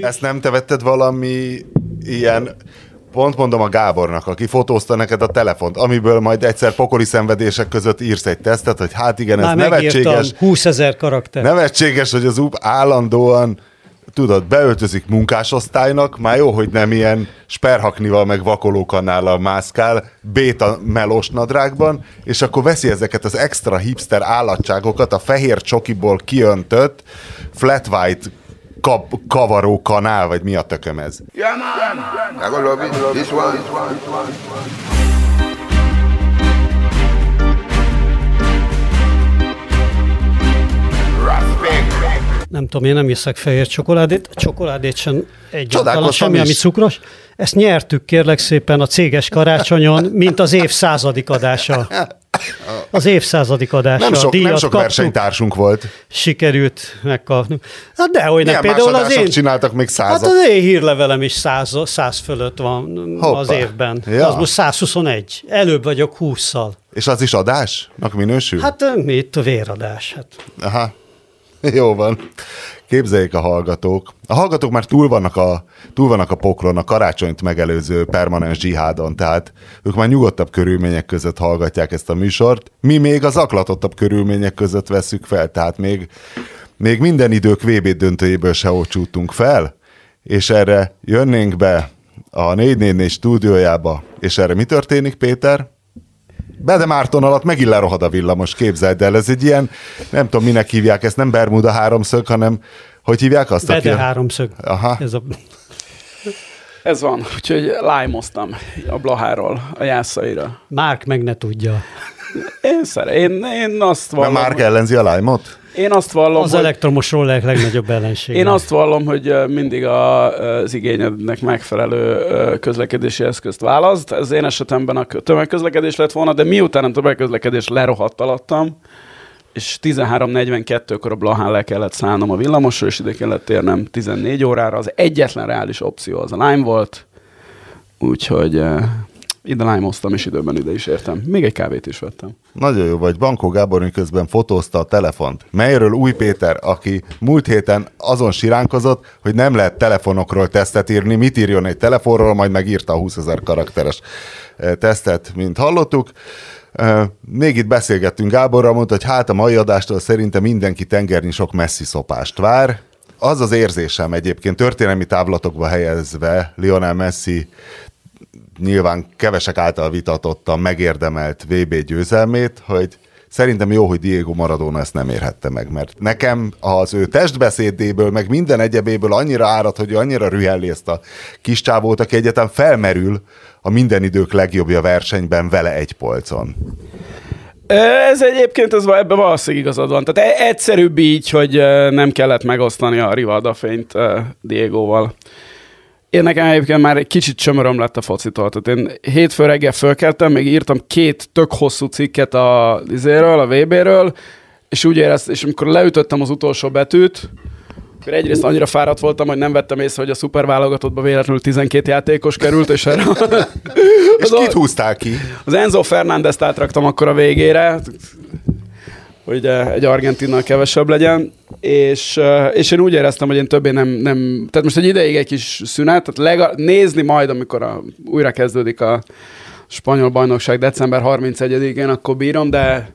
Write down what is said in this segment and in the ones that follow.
Ezt nem te vetted valami ilyen pont mondom a Gábornak, aki fotózta neked a telefont, amiből majd egyszer pokoli szenvedések között írsz egy tesztet, hogy hát igen, ez Már nevetséges. megírtam 20 ezer karakter. Nevetséges, hogy az UP állandóan tudod, beöltözik munkásosztálynak, már jó, hogy nem ilyen sperhaknival meg vakolókanállal mászkál, béta melós nadrágban, és akkor veszi ezeket az extra hipster állatságokat, a fehér csokiból kiöntött flat white kap, kavaró kanál, vagy mi a tököm ez? Yeah, man. I gonna Nem tudom, én nem iszek fehér csokoládét, csokoládét sem egyáltalán, semmi, ami is. cukros. Ezt nyertük kérlek szépen a céges karácsonyon, mint az évszázadik adása. Az évszázadik adása. Nem sok, nem sok kaptuk, versenytársunk volt. Sikerült megkapni. Hát dehogy nem, Milyen más például az én... csináltak még Hát százat? az én hírlevelem is száz, száz fölött van Hoppá. az évben. Ja. Az most 121. Előbb vagyok 20-szal. És az is adásnak minősül? Hát ö, mi itt a véradás? Hát. Aha. Jó van. Képzeljék a hallgatók. A hallgatók már túl vannak a, túl vannak a poklon, a karácsonyt megelőző permanens zsihádon, tehát ők már nyugodtabb körülmények között hallgatják ezt a műsort. Mi még az aklatottabb körülmények között veszük fel, tehát még, még minden idők VB döntőjéből se csútunk fel, és erre jönnénk be a 444 stúdiójába, és erre mi történik, Péter? Bede Márton alatt megint lerohad a villamos, képzeld el. Ez egy ilyen, nem tudom, minek hívják ezt, nem Bermuda háromszög, hanem hogy hívják azt? Bede aki- háromszög. Aha. Ez a... Ez van, úgyhogy lájmoztam a Blaháról, a jászaira. Márk meg ne tudja. Én szere, én, én azt Mert vallom, Márk ellenzi a lime-ot? Én azt vallom, Az hogy, elektromos roller legnagyobb ellenség. én azt vallom, hogy mindig a, az igényednek megfelelő közlekedési eszközt választ. Ez én esetemben a kö- tömegközlekedés lett volna, de miután a tömegközlekedés lerohadt alattam, és 13.42-kor a Blahán le kellett szállnom a villamosról, és ide kellett térnem 14 órára. Az egyetlen reális opció az a Lime volt, úgyhogy ide lime és időben ide is értem. Még egy kávét is vettem. Nagyon jó vagy. Bankó Gábor miközben fotózta a telefont, melyről Új Péter, aki múlt héten azon siránkozott, hogy nem lehet telefonokról tesztet írni, mit írjon egy telefonról, majd megírta a 20 ezer karakteres eh, tesztet, mint hallottuk. Eh, Még itt beszélgettünk Gáborral, mondta, hogy hát a mai adástól szerintem mindenki tengernyi sok messzi szopást vár. Az az érzésem egyébként történelmi távlatokba helyezve Lionel Messi nyilván kevesek által vitatottan megérdemelt VB győzelmét, hogy szerintem jó, hogy Diego Maradona ezt nem érhette meg, mert nekem az ő testbeszédéből, meg minden egyebéből annyira árad, hogy annyira rühelli ezt a kis csávót, aki egyetem felmerül a minden idők legjobbja versenyben vele egy polcon. Ez egyébként, ez, ebben valószínűleg igazad van. Tehát e- egyszerűbb így, hogy nem kellett megosztani a ö, Diegoval. Én nekem egyébként már egy kicsit csömöröm lett a focitól. Tehát én hétfő reggel fölkeltem, még írtam két tök hosszú cikket a izéről, a VB-ről, és úgy éreztem, és amikor leütöttem az utolsó betűt, akkor egyrészt annyira fáradt voltam, hogy nem vettem észre, hogy a szuperválogatottba véletlenül 12 játékos került, és erre És kit húztál ki? az Enzo Fernández-t átraktam akkor a végére, hogy eh, egy argentinnal kevesebb legyen, és, eh, és én úgy éreztem, hogy én többé nem, nem tehát most egy ideig egy kis szünet, tehát lega, nézni majd, amikor a, újra kezdődik a spanyol bajnokság december 31-én, akkor bírom, de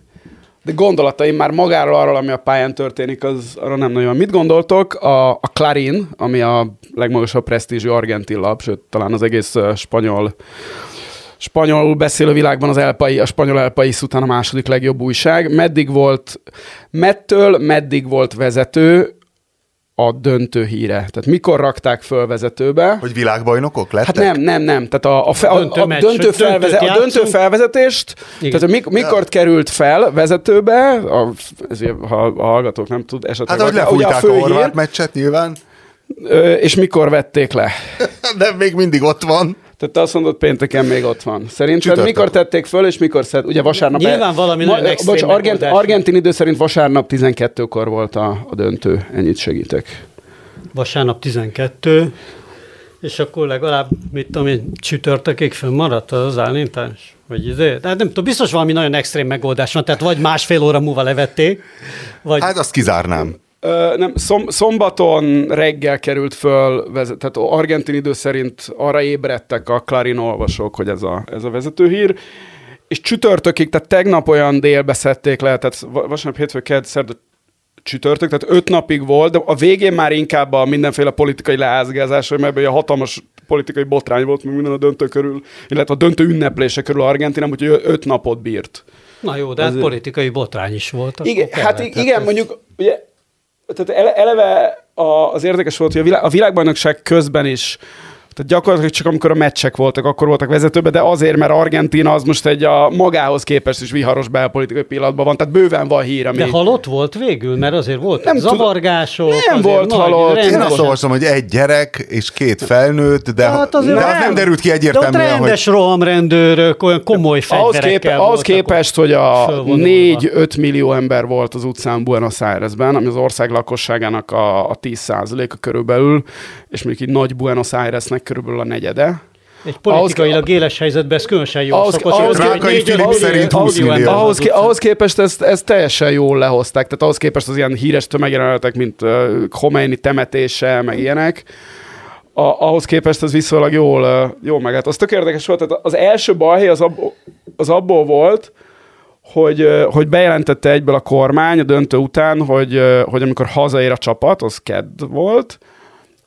de gondolataim már magáról arról, ami a pályán történik, az arra nem nagyon. Mit gondoltok? A, a Clarín, ami a legmagasabb presztízsű argentin lap, sőt, talán az egész eh, spanyol spanyolul beszélő világban az elpai, a spanyol elpais után a második legjobb újság. Meddig volt, mettől meddig volt vezető a döntő híre? Tehát mikor rakták föl vezetőbe? Hogy világbajnokok lettek? Hát nem, nem, nem. Tehát a, a, fe, a, Döntő a, meccs, döntő, felveze, a döntő felvezetést, Igen. tehát mik, mikor került fel vezetőbe, a, ezért, ha a hallgatók nem tud esetleg, Hát, hogy lefújták a, főhír, horvát meccset nyilván, ö, és mikor vették le? de még mindig ott van. Tehát te azt mondod, pénteken még ott van. Szerinted Csütörtök. mikor tették föl, és mikor szed? Ugye vasárnap... Nyilván valami nagyon extrém Bocs, argent, argentin idő szerint vasárnap 12-kor volt a, a döntő. Ennyit segítek. Vasárnap 12, és akkor legalább, mit tudom én, csütörtökig fönnmaradt az állítás? Vagy izé? Hát nem tudom, biztos valami nagyon extrém megoldás van, tehát vagy másfél óra múlva levették, vagy Hát azt kizárnám. Ö, nem, szom, szombaton reggel került föl, vezet, tehát argentin idő szerint arra ébredtek a Clarin olvasók, hogy ez a, ez a vezetőhír, és csütörtökig, tehát tegnap olyan délbe szedték le, tehát va- vasárnap, hétfő, kedd, szerda, csütörtök, tehát öt napig volt, de a végén már inkább a mindenféle politikai leázgázás, mert ebből a hatalmas politikai botrány volt, meg minden a döntő körül, illetve a döntő ünneplése körül Argentinában, úgyhogy öt napot bírt. Na jó, de hát Azért- politikai botrány is volt. Igen, hát igen, ez- mondjuk, ugye, tehát ele- eleve az érdekes volt, hogy a, világ, a világbajnokság közben is tehát gyakorlatilag csak amikor a meccsek voltak, akkor voltak vezetőbe, de azért, mert Argentina az most egy a magához képest is viharos belpolitikai pillanatban van, tehát bőven van hír, ami... De halott volt végül, mert azért voltak Nem zavargások. Nem azért volt halott. Én Én rendes- azt olvastam, hogy egy gyerek és két felnőtt, de, Hát azért de az nem. nem derült ki De ott egyértelműen, hogy rendes rohamrendőrök, olyan komoly ahhoz, képe, ahhoz képest, hogy a fölvonulva. 4-5 millió ember volt az utcán Buenos Airesben, ami az ország lakosságának a, a 10%-a körülbelül, és mondjuk így nagy Buenos Airesnek körülbelül a negyede. Egy politikailag éles helyzetben ez különösen jól Ahhoz- szokott ahhoz- Rákai Filip szerint 20 millió. Ahhoz, ahhoz képest ezt, ezt teljesen jól lehozták, tehát ahhoz képest az ilyen híres tömegjelenetek, mint uh, Khomeini temetése, meg ilyenek, a, ahhoz képest ez viszonylag jól, uh, jól meg. Hát az tök érdekes volt, tehát az első balhé az, abból, az abból volt, hogy, uh, hogy bejelentette egyből a kormány a döntő után, hogy, uh, hogy amikor hazaér a csapat, az kedd volt,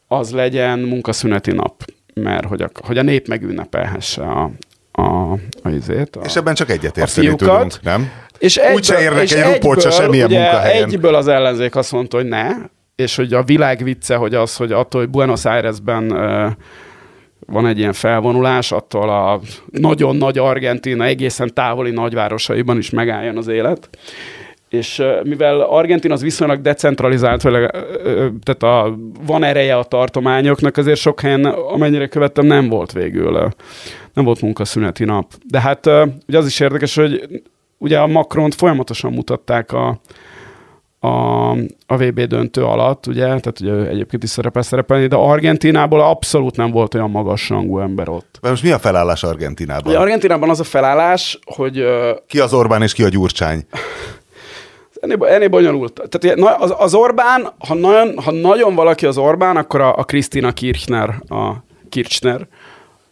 az legyen munkaszüneti nap, mert hogy a, hogy a nép megünnepelhesse a, a, a, izét, a, és ebben csak egyetérteni tudunk, nem? és Úgyse érnek és egy rupót se semmilyen ugye munkahelyen. Egyből az ellenzék azt mondta, hogy ne, és hogy a világ vicce, hogy az, hogy attól, hogy Buenos Airesben uh, van egy ilyen felvonulás, attól a nagyon nagy Argentina egészen távoli nagyvárosaiban is megálljon az élet. És mivel Argentina az viszonylag decentralizált, főleg, tehát a, van ereje a tartományoknak, azért sok helyen, amennyire követtem, nem volt végül, nem volt munkaszüneti nap. De hát ugye az is érdekes, hogy ugye a Macront folyamatosan mutatták a, a, a VB döntő alatt, ugye, tehát ugye egyébként is szerepel szerepelni, de Argentinából abszolút nem volt olyan magas rangú ember ott. De most mi a felállás Argentinában? Ugye Argentinában az a felállás, hogy Ki az Orbán és ki a Gyurcsány? Ennél, ennél bonyolult. Tehát az, az Orbán, ha nagyon, ha nagyon valaki az Orbán, akkor a, a Krisztina Kirchner, a Kirchner,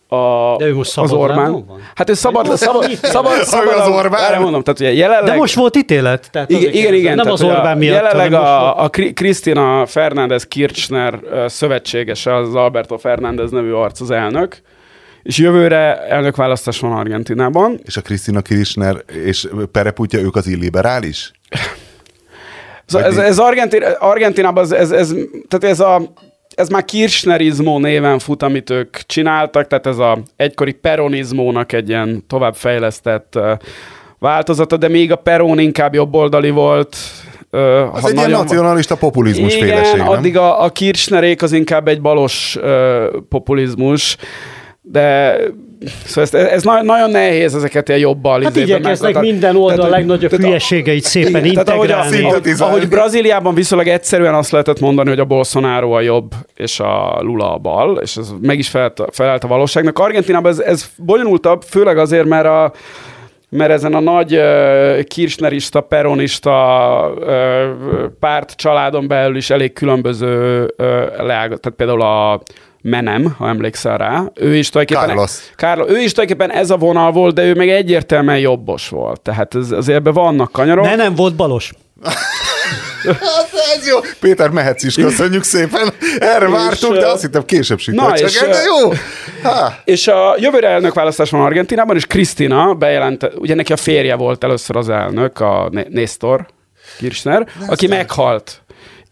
a, De ő most az Orbán. van? Hát ő szabad, Jó, szabad, szabad, van. szabad, Az Orbán? Erre mondom, tehát ugye jelenleg... De most volt ítélet. Tehát Igen, igen, igen. Nem tehát, az Orbán a, miatt, Jelenleg most a, a Kri- Krisztina Fernández Kirchner szövetségese, az Alberto Fernández nevű arc az elnök, és jövőre elnökválasztás van Argentinában. És a Krisztina Kirchner és Pereputya, ők az illiberális? Szóval ez, Vagy- ez Argentin, Argentinában ez, ez, ez, tehát ez a ez már Kirchnerizmó néven fut, amit ők csináltak, tehát ez a egykori peronizmónak egy ilyen továbbfejlesztett változata, de még a peron inkább jobboldali volt. ö, Az egy ilyen nagyon- nacionalista populizmus Igen, féleség, nem? addig a, a Kirchnerék az inkább egy balos ö, populizmus, de szóval ez, ez na- nagyon nehéz ezeket ilyen jobbal. Hát igyekeznek minden oldal Tehát, a legnagyobb tehát hülyeségeit szépen igen, tehát ahogy, a, integrálni. ahogy Brazíliában viszonylag egyszerűen azt lehetett mondani, hogy a Bolsonaro a jobb, és a Lula a bal, és ez meg is felelt, felelt a valóságnak. Argentinában ez, ez bonyolultabb, főleg azért, mert a mert ezen a nagy uh, kirchnerista, peronista uh, párt családon belül is elég különböző uh, leág, tehát például a Menem, ha emlékszel rá, ő is tulajdonképpen... Carlos. Carlos. Ő is tulajdonképpen ez a vonal volt, de ő meg egyértelműen jobbos volt. Tehát ez, azért ebben vannak kanyarok. De nem volt balos. Hát ez jó. Péter, mehetsz is, köszönjük szépen. Erre És, vártunk, de azt hittem később Na, sütött. és, Csak de jó. Ha. És a jövőre elnökválasztás van Argentinában, és Krisztina bejelente, ugye neki a férje volt először az elnök, a Né- Nestor Kirchner, aki meghalt.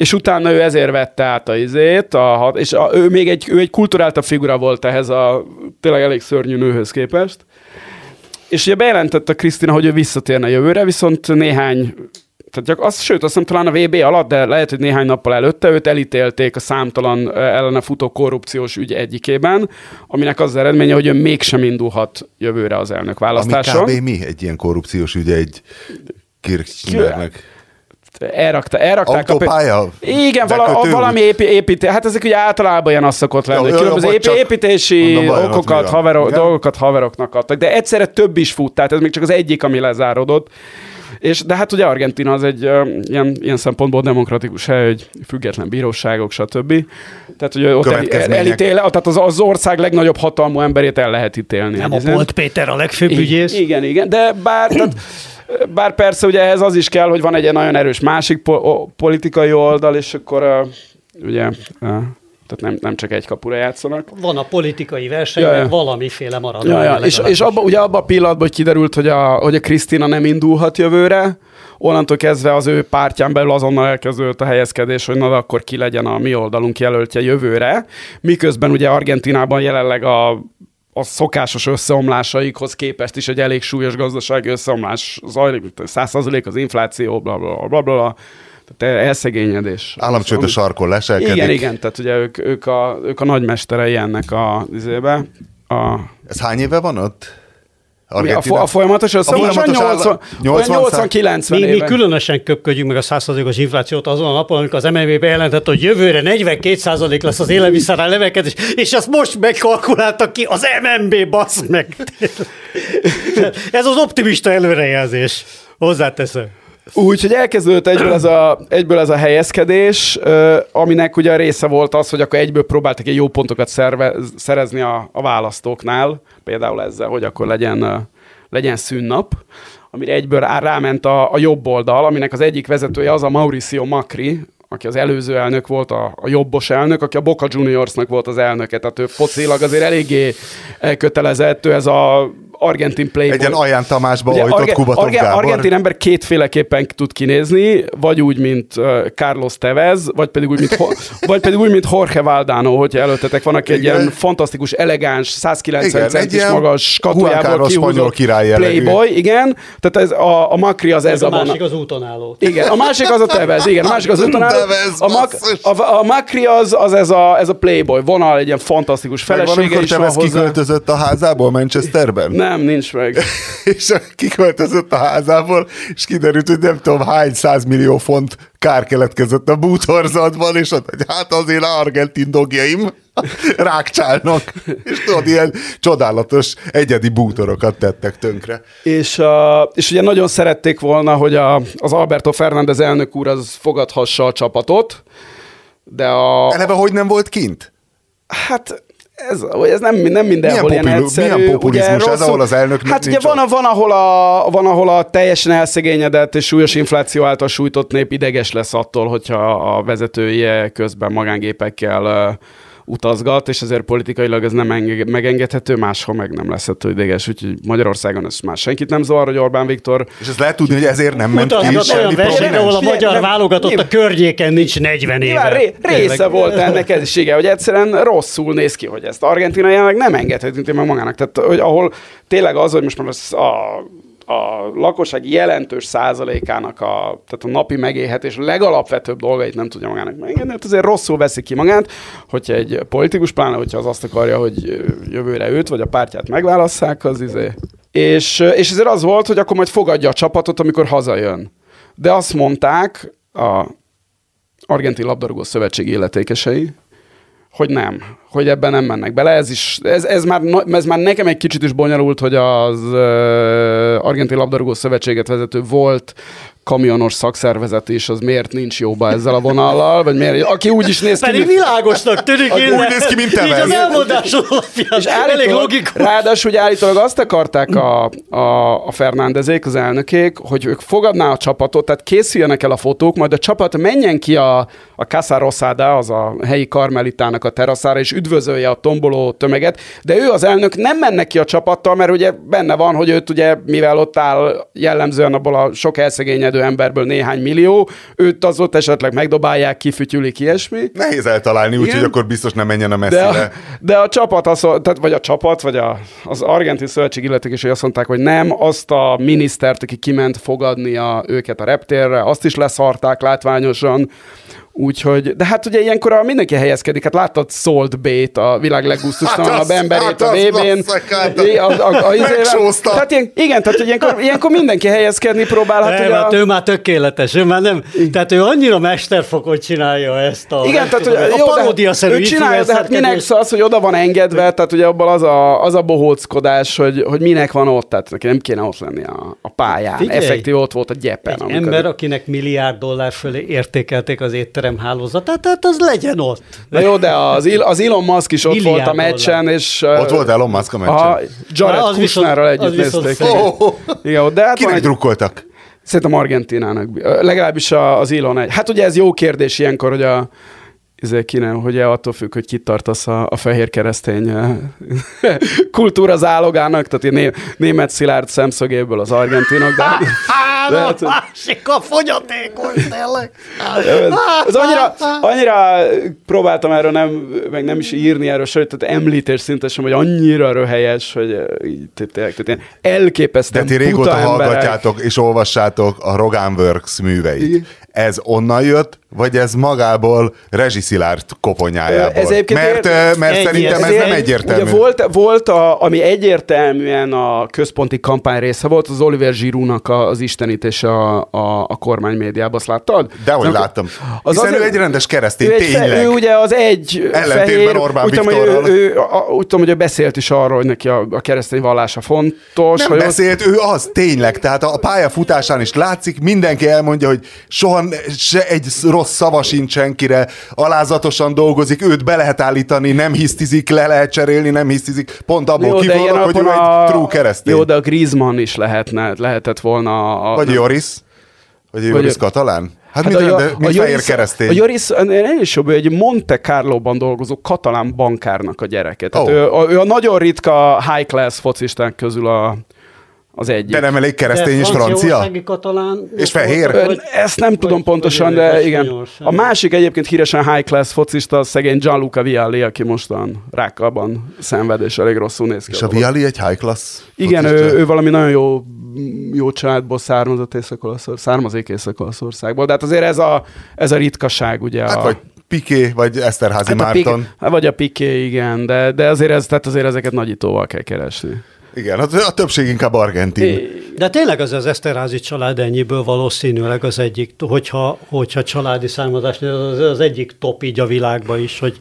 És utána ő ezért vette át a izét, a, és a, ő még egy, ő egy kulturáltabb figura volt ehhez a tényleg elég szörnyű nőhöz képest. És ugye bejelentette Krisztina, hogy ő visszatérne jövőre, viszont néhány tehát az, sőt, azt hiszem talán a VB alatt, de lehet, hogy néhány nappal előtte őt elítélték a számtalan ellene futó korrupciós ügy egyikében, aminek az, eredménye, hogy ő mégsem indulhat jövőre az elnök Ami választáson. kb. mi egy ilyen korrupciós ügy egy Kirchnernek? Elrakta, elrakták a... Autópálya? Igen, vala, valami épi, építé, hát ezek ugye általában ilyen az szokott lenni, Jó, jó, különböző épi, építési mondom, okokat, haverok, dolgokat haveroknak adtak, de egyszerre több is fut, tehát ez még csak az egyik, ami lezárodott. És, de hát ugye Argentina az egy uh, ilyen, ilyen szempontból demokratikus hely, hogy független bíróságok, stb. Tehát, hogy ott el, elítél, tehát az, az ország legnagyobb hatalmú emberét el lehet ítélni. Nem a Egy- Bolt Péter a legfőbb igen, ügyész. Igen, igen, de bár, tehát, bár persze ugye ehhez az is kell, hogy van egy nagyon erős másik po- politikai oldal, és akkor uh, ugye, uh, tehát nem, nem csak egy kapura játszanak. Van a politikai verseny, Ja, valamiféle marad. Ja, ja. És, és abba, ugye abban a pillanatban, hogy kiderült, hogy a, hogy a Krisztina nem indulhat jövőre, onnantól kezdve az ő pártján belül azonnal elkezdődött a helyezkedés, hogy na de akkor ki legyen a mi oldalunk jelöltje jövőre. Miközben ugye Argentinában jelenleg a a szokásos összeomlásaikhoz képest is egy elég súlyos gazdasági összeomlás zajlik, 100% az infláció, bla bla bla bla, bla. Tehát elszegényedés. Államcsőd a sarkon leselkedik. Igen, igen, tehát ugye ők, ők, a, ők a nagy mesterei ennek a izébe. A, Ez hány éve van ott? mi, a, Argentina? fo- a folyamatos összeomlás folyamatos 80, áll- 80 80 90 Mi, mi különösen köpködjük meg a 100%-os inflációt azon a napon, amikor az MNB bejelentette, hogy jövőre 42% lesz az élelmiszerrel növekedés, és azt most megkalkuláltak ki az MNB, basz meg. Ez az optimista előrejelzés. Hozzáteszem. Úgy, hogy elkezdődött egyből ez a, egyből ez a helyezkedés, aminek ugye a része volt az, hogy akkor egyből próbáltak egy jó pontokat szerve, szerezni a, a választóknál, például ezzel, hogy akkor legyen, legyen szünnap, amire egyből rá- ráment a, a jobb oldal, aminek az egyik vezetője az a Mauricio Macri, aki az előző elnök volt, a, a jobbos elnök, aki a Boca Juniorsnak volt az elnöke, tehát ő focilag azért eléggé elkötelezett, ő ez a argentin playboy. Egy ilyen Aján Tamásba Ugye Arge- Kubatov Arge- Gábor. Argentin ember kétféleképpen tud kinézni, vagy úgy, mint uh, Carlos Tevez, vagy pedig úgy, mint, Ho- vagy pedig úgy, mint Jorge Valdano, hogyha előttetek van, aki egy Igen. ilyen fantasztikus, elegáns, 190 Igen, egy centis ilyen magas spanyol kihúzott király playboy, igen. Tehát ez a, a Macri az ez Ez a a másik az úton álló. Igen, a másik az a Tevez, igen, a másik az utonál. Tevez, A, basszus. a, a Macri az, az ez, a, ez a playboy vonal, egy ilyen fantasztikus Meg van, felesége amikor is van Tevez hozzá. kiköltözött a házából Manchesterben? Nem, nincs meg. és kiköltözött a házából, és kiderült, hogy nem tudom hány százmillió font kár keletkezett a bútorzatban, és ott, hogy hát azért argentin dogjaim rákcsálnak, és tudod, ilyen csodálatos egyedi bútorokat tettek tönkre. És, és ugye nagyon szerették volna, hogy a, az Alberto Fernández elnök úr az fogadhassa a csapatot, de a... Eleve hogy nem volt kint? Hát ez, ez nem, nem mindenhol Milyen ilyen populu- egyszerű. milyen populizmus ez, ahol az elnök Hát ugye van, a, van, ahol a, van, ahol a teljesen elszegényedett és súlyos infláció által sújtott nép ideges lesz attól, hogyha a vezetője közben magángépekkel uh, utazgat, és ezért politikailag ez nem enge- megengedhető, máshol meg nem lesz ettől ideges, úgyhogy Magyarországon ez már senkit nem zavar, hogy Orbán Viktor És ezt lehet tudni, hogy ezért nem ment ki, olyan versenyre, ahol a magyar nem- válogatott a nyilván- környéken nincs 40 éve. Ré, része Tényleg. volt ennek ez is, igen, hogy egyszerűen rosszul néz ki, hogy ezt Argentina jelenleg nem engedhetünk meg magának. Tehát, hogy ahol tényleg az, hogy most már az a, a lakosság jelentős százalékának a, tehát a napi megélhetés legalapvetőbb dolgait nem tudja magának megengedni, hát azért rosszul veszi ki magát, hogyha egy politikus, pláne hogyha az azt akarja, hogy jövőre őt vagy a pártját megválasszák, az izé. És, és ezért az volt, hogy akkor majd fogadja a csapatot, amikor hazajön. De azt mondták a argentin labdarúgó szövetség illetékesei, hogy nem, hogy ebben nem mennek bele. Ez, is, ez, ez, már, ez már nekem egy kicsit is bonyolult, hogy az uh, argentin labdarúgó szövetséget vezető volt kamionos szakszervezet is, az miért nincs jóba ezzel a vonallal, vagy miért, aki úgy is néz ki, Pedig mint- világosnak tűnik, Úgy innen. néz ki, mint Így Tevez. az elmondásod alapján. és elég logikus. ráadásul hogy állítólag azt akarták a, a, a Fernándezék, az elnökék, hogy ők fogadná a csapatot, tehát készüljenek el a fotók, majd a csapat menjen ki a, a Casa Rosada, az a helyi karmelitának a teraszára, és üdvözölje a tomboló tömeget, de ő az elnök nem menne ki a csapattal, mert ugye benne van, hogy őt ugye, mivel ott áll jellemzően abból a sok elszegényedő emberből néhány millió, őt az ott esetleg megdobálják, kifütyülik, ilyesmi. Nehéz eltalálni, úgyhogy akkor biztos nem menjen a De a, messzire. de a csapat, az, tehát, vagy a csapat, vagy a, az argentin szövetség illetékesei azt mondták, hogy nem, azt a minisztert, aki kiment fogadni a, őket a reptérre, azt is leszarták látványosan, Úgyhogy, de hát ugye ilyenkor a mindenki helyezkedik, hát láttad Salt Bay-t, a világ leggusztustalanabb Hát emberét hát a az VB-n. hát a, a, a, Megsózta. tehát ilyen, igen, tehát hogy ilyenkor, ilyenkor mindenki helyezkedni próbálhat. Nem, ugye hát a- ő már tökéletes, ő már nem, tehát ő annyira mesterfokon csinálja ezt a, Igen, tehát hogy a jó, de paródiaszerű ő csinálja, de hát minek szó az, hogy oda van engedve, tehát ugye abban az a, az a bohóckodás, hogy, hogy minek van ott, tehát neki nem kéne ott lenni a, a pályán. Figyelj! Effektív ott volt a gyepen. Egy amikor- ember, akinek milliárd dollár fölé értékelték az étterem hálózatát, tehát az legyen ott. Na jó, de az, Il- az Elon Musk is ott Milliárd volt a meccsen, és... uh, Ott volt Elon Musk a meccsen. Aha, Jared Na, az viszont- Kushnerrel az együtt nézték. ó, ó. Igen, de hát Kinek egy, drukkoltak? szerintem Argentinának. Legalábbis a- az Elon egy. Hát ugye ez jó kérdés ilyenkor, hogy a ezért ki nem, hogy attól függ, hogy kit tartasz a, a fehér keresztény kultúra zálogának, tehát ilyen né, német szilárd szemszögéből az argentinok, de, Á, hát, a másik a fogyatékos, tényleg. ez, annyira, annyira próbáltam erről nem, meg nem is írni erről, sőt, tehát említés szinte sem, hogy annyira röhelyes, hogy eh, tényleg, tehát ilyen De elképesztően ti régóta hallgatjátok és olvassátok a Rogan Works műveit. Ez onnan jött, vagy ez magából rezsiszilárd koponyájából? Ez mert, ér- ö, mert Ennyi, szerintem ez ez nem egy- egyértelmű. Ugye volt, volt a, ami egyértelműen a központi kampány része volt, az Oliver Giroud-nak az istenítése a, a, a kormány médiában, azt láttad? Dehogy Nem- láttam. Az Hiszen azért- ő egy rendes keresztény, ő, egy tényleg. ő ugye az egy Ellentétben Orbán úgy tudom, hogy ő, ő, a, úgy tudom, hogy ő beszélt is arról, hogy neki a, a keresztény vallása fontos. Nem hogy ott- beszélt, ő az, tényleg. Tehát a pályafutásán is látszik, mindenki elmondja, hogy soha se egy rossz szava sincs senkire, alázatosan dolgozik, őt be lehet állítani, nem hisztizik, le lehet cserélni, nem hisztizik. Pont abból kifolyólag, hogy ő egy a- true keresztény. Jó, de a Griezmann is lehetne, lehetett volna. A, Vagy Joris. Vagy Joris katalán? Hát, hát a, mit, a, mint fehér keresztény. A Joris, ennél is jobb, egy Monte Carlo-ban dolgozó katalán bankárnak a gyereke. Tehát Ó. ő, a, ő a nagyon ritka high class focisták közül a, az egyik. de nem elég keresztény De és francia? Katalán, És fehér? Vagy- Ö, Ezt nem tudom vagy- pontosan, vagy- de igen. A másik egyébként híresen high class focista, a szegény Gianluca Vialli, aki mostan rákkalban szenved, és elég rosszul néz ki. És a Viali egy high class? Igen, focista? ő, ő valami nagyon jó, jó családból származott észak származik Észak-Olaszországból. De hát azért ez a, ez a ritkaság, ugye. Hát a, vagy Piqué, vagy Eszterházi hát a Márton. hát vagy a Piqué, igen, de, de azért, ez, tehát azért ezeket nagyítóval kell keresni. Igen, a, a többség inkább argentin. De tényleg az az Eszterházi család ennyiből valószínűleg az egyik, hogyha, hogyha családi származás, az, az egyik top így a világban is, hogy,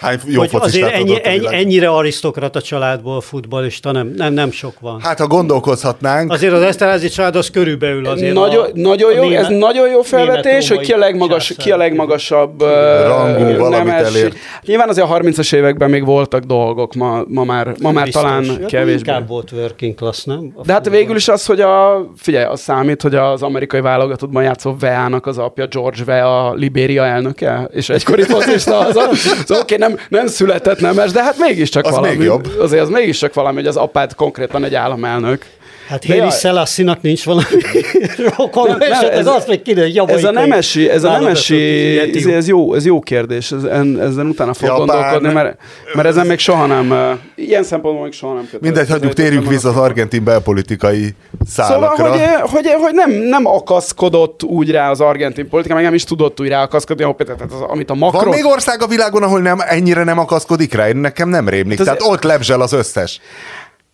Hány jó hogy azért ennyi, ennyi, ennyire arisztokrata családból futballista nem, nem, nem sok van. Hát, ha gondolkozhatnánk, Azért az Eszterházi család az körülbelül azért Nagyon, a, nagyon jó, a német- ez nagyon jó felvetés, hogy ki a, legmagas, ki a legmagasabb uh, Rangú valamit elért. Nyilván azért a 30-as években még voltak dolgok, ma, ma már, ma már Biztos. talán Hát kevésbé. Inkább volt working class, nem? A De hát végül is az, hogy a, figyelj, az számít, hogy az amerikai válogatottban játszó Veának az apja, George Vea, a Libéria elnöke, és egykori focista az, az, az oké, nem, nem született nemes, de hát mégiscsak Az valami. még jobb. Azért az mégiscsak valami, hogy az apád konkrétan egy államelnök. Hát jaj. Szelásszinak nincs valami rokon, nem, ez, ez- azt még kiderül, hogy Ez a nemesi, ez a nemesi, ez, ez jó, ez jó kérdés, ez, en, ezen utána fog Japán. gondolkodni, mert, mert ezen még soha nem, ilyen szempontból még soha nem kötött. mindegy, hagyjuk, térjünk vissza az argentin belpolitikai Szóval, szálakra. hogy, hogy, hogy nem, nem akaszkodott úgy rá az argentin politika, meg nem is tudott úgy rá akaszkodni, ahol például, tehát az, amit a Van Macron... még ország a világon, ahol nem, ennyire nem akaszkodik rá? Én nekem nem rémlik. Hát az- Tehát ott lebzsel az összes.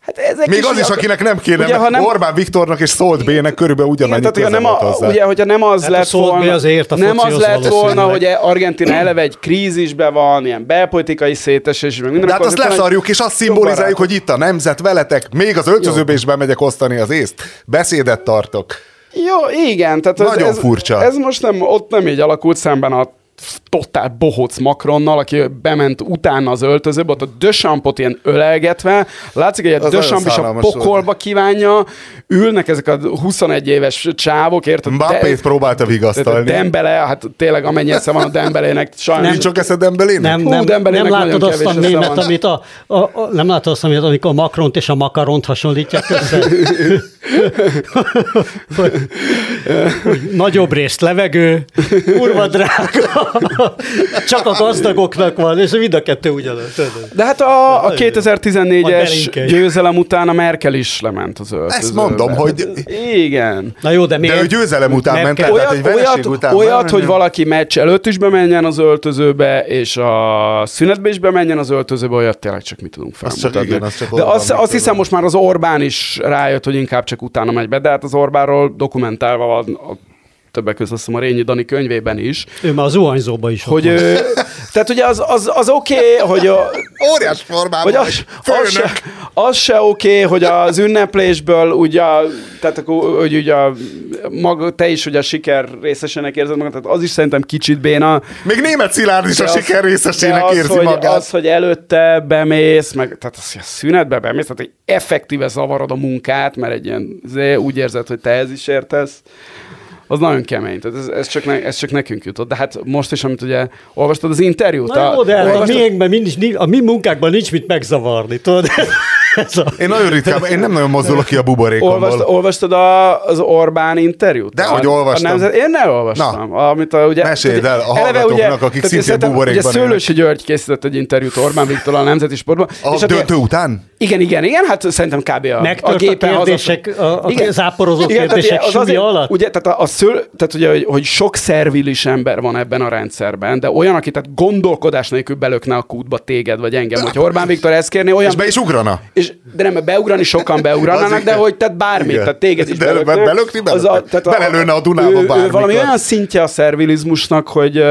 Hát ezek Még az is, ak- akinek nem kéne, Ugye, nem- Orbán Viktornak és Szolt B-nek körülbelül Igen, ugyanannyi tehát, hogyha köze nem, a, hozzá. ugye, hogyha nem az Hát a lett volna, azért a nem az lett volna, hogy Argentina eleve egy krízisbe van, ilyen belpolitikai szétesés, meg minden. De hát azt leszarjuk, és azt szimbolizáljuk, hogy itt a nemzet veletek, még az öltözőbe is bemegyek osztani az észt. Beszédet tartok. Jó, igen. Tehát ez, Nagyon ez, furcsa. Ez most nem, ott nem így alakult szemben a totál bohóc Macronnal, aki bement utána az öltözőbe, ott a Dösampot ilyen ölelgetve, látszik, hogy a Dösamp is a szánalmas volt. pokolba kívánja, ülnek ezek a 21 éves csávok, érted? Mbappét próbálta vigasztalni. Dembele, hát tényleg amennyi esze van a Dembelének, sajnos. Nincs csak eszed Dembelének? Nem, Hú, nem, Dembelének nem látod azt a esze mémet, van. amit a, a, a, nem látod azt, amit, amikor Macront és a makaront hasonlítják össze? nagyobb részt levegő, kurva drága, Csak a gazdagoknak van, és mind a kettő ugyanaz. De hát a, a Majd 2014-es belinkelj. győzelem után a Merkel is lement az öltözőbe. Ezt mondom, hogy Igen. Na jó, de miért? de ő győzelem után Mert ment el, tehát Olyat, egy vereség olyat, után. olyat hogy valaki meccs előtt is bemenjen az öltözőbe, és a szünetbe is bemenjen az öltözőbe, olyat tényleg csak mi tudunk felmutatni. igen, az csak de azt, azt hiszem most már az Orbán is rájött, hogy inkább csak utána megy be, de hát az Orbánról dokumentálva van a többek között azt hiszem a Rényi Dani könyvében is, Ő már az zuhanyzóba is hogy van. ő, tehát ugye az, az, az oké, okay, hogy a, Óriás formában hogy vagy. az, az, se, az se oké, okay, hogy az ünneplésből ugye, tehát akkor, hogy ugye maga, te is ugye a siker részesének érzed magad, tehát az is szerintem kicsit béna. Még német Szilárd is De a az- siker részesének az, érzi hogy, magát. Az, hogy előtte bemész, meg, tehát az, hogy a szünetbe bemész, tehát hogy effektíve zavarod a munkát, mert egy ilyen, úgy érzed, hogy te ez is értesz, az nagyon kemény. Tehát ez, ez, csak ne, ez csak nekünk jutott. De hát most is, amit ugye olvastad az interjút. Na jó, de hát a olvastad- miénkben nincs, a mi munkákban nincs mit megzavarni, tudod? Ez a... Én nagyon ritkán, én nem nagyon mozdulok ki a buborékomból. Olvast, olvastad a, az Orbán interjút? Dehogy A- olvastam. A nemzet, én nem olvastam. Na. Amit a, ugye, Meséld el a hallgatóknak, akik tehát szintén buborékban Ugye Szőlősi György készített egy interjút Orbán Viktor a Nemzeti Sportban. A hát döntő után? Igen, igen, igen, hát szerintem kb. a, Megtört a gépen kérdések, a- a Igen. záporozó Igen, kérdések ugye az azért- alatt? Ugye, tehát a, a szől, tehát ugye, hogy, hogy sok szervilis ember van ebben a rendszerben, de olyan, aki tehát gondolkodás nélkül belökne a kútba téged, vagy engem, hogy Orbán Viktor ezt kérni, olyan... És be is ugrana? És, de nem, beugrani sokan beugranának, Az de hogy tehát bármit, Igen. tehát téged is De belökni belökne. Belelőne a Dunába ő, bármikor. valami olyan szintje a szervilizmusnak, hogy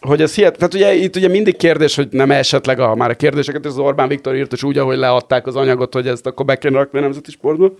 hogy ez hihet, tehát ugye itt ugye mindig kérdés, hogy nem esetleg a, már a kérdéseket, ez az Orbán Viktor írt, és úgy, ahogy leadták az anyagot, hogy ezt akkor be kéne rakni a nemzeti sportba.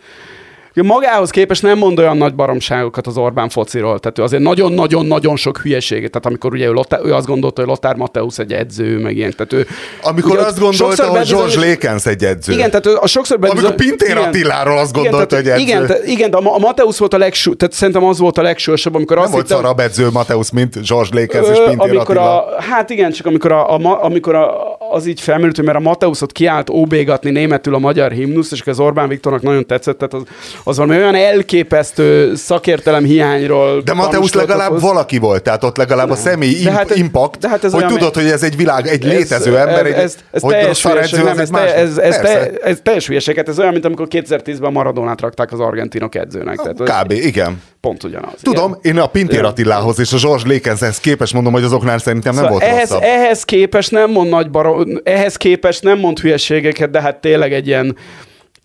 Magához képest nem mond olyan nagy baromságokat az Orbán fociról, tehát ő azért nagyon-nagyon-nagyon sok hülyeséget, tehát amikor ugye ő, Lothar, ő azt gondolta, hogy Lothar Mateusz egy edző, meg ilyen, tehát ő... Amikor ugye azt gondolta, hogy George Lékensz egy edző. igen, tehát ő a sokszor Amikor bebizony- Pintér igen. Attiláról azt Igen, gondolta, tehát- hogy edző. Igen, te, igen, de a, a Mateusz volt a legsú, tehát szerintem az volt a legsúlyosabb, amikor nem azt volt hittem, szarabb edző Mateusz, mint George Lékensz és Pintér amikor Attila. a, hát igen, csak amikor, a, a, amikor a, az így felmerült, mert a Mateuszot kiállt óbégatni németül a magyar himnusz, és az Orbán Viktornak nagyon tetszett, tehát az, az valami olyan elképesztő szakértelem hiányról. De Mateusz legalább ahhoz. valaki volt, tehát ott legalább a személy De hát ez- impact, de hát ez hogy olyan, tudod, hogy ez egy világ, egy Ez- létező ember, egy, ez, ez, hogy teljes hülyeség, nem, ez, te, ez, ez, te, ez teljes ez olyan, mint amikor 2010-ben Maradonát rakták az argentinok edzőnek. Tehát ez Kb. igen. pont ugyanaz. Tudom, igen. én a Pintér. Attilához és a George Lékenzhez képes mondom, hogy azoknál szerintem nem Szóval volt ehhez, rosszabb. ehhez képest nem mond nagy baro, ehhez képest nem mond hülyeségeket, de hát tényleg egy ilyen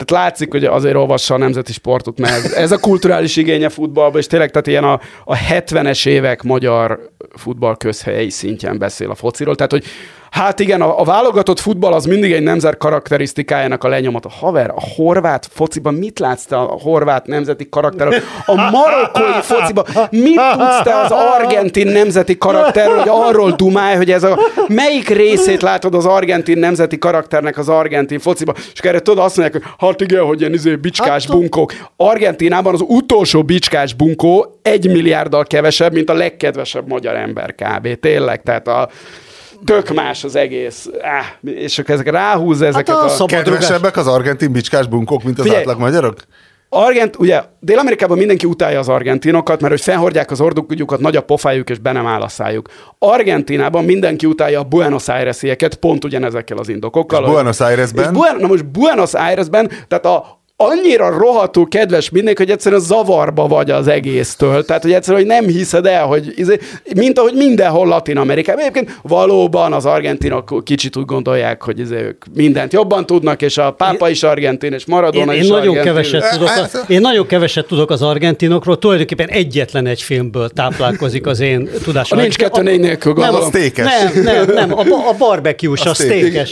tehát látszik, hogy azért olvassa a nemzeti sportot, mert ez a kulturális igénye futballba, és tényleg tehát ilyen a, a 70-es évek magyar futball közhelyi szintjén beszél a fociról. Tehát, hogy hát igen, a, a válogatott futball az mindig egy nemzet karakterisztikájának a lenyomata. Haver, a horvát fociban mit látsz te a horvát nemzeti karakterről? A marokkói fociban mit tudsz te az argentin nemzeti karakterről, hogy arról dumálj, hogy ez a melyik részét látod az argentin nemzeti karakternek az argentin fociban? És erre tudod azt mondják, hogy hát igen, hogy ilyen izé, bicskás Hát, bunkók. Argentinában az utolsó bicskás bunkó egy milliárddal kevesebb, mint a legkedvesebb magyar ember kb. Tényleg, tehát a tök más az egész. Áh, és akkor ezek ráhúz ezeket a a... szab- Kedvesebbek az argentin bicskás bunkók, mint az Figyelj, átlag magyarok? Argent, ugye Dél-Amerikában mindenki utálja az argentinokat, mert hogy felhordják az ordukat, nagy a pofájuk, és be nem áll a szájuk. Argentinában mindenki utálja a Buenos Aires-ieket, pont ugyanezekkel az indokokkal. És Buenos Airesben? És Buen, na most Buenos Airesben, tehát a annyira rohadtul kedves mindenki, hogy egyszerűen zavarba vagy az egésztől. Tehát, hogy egyszerűen hogy nem hiszed el, hogy izé, mint ahogy mindenhol Latin Amerikában. Egyébként valóban az argentinok kicsit úgy gondolják, hogy izé, ők mindent jobban tudnak, és a pápa is argentin, és Én, Maradona én is nagyon argentin. keveset tudok, a, én nagyon keveset tudok az argentinokról, tulajdonképpen egyetlen egy filmből táplálkozik az én tudásom. A nincs kettő négy nélkül, nem, gondolom. A steakes. Nem, nem, nem, a, a barbecue-s, A a steak. steakes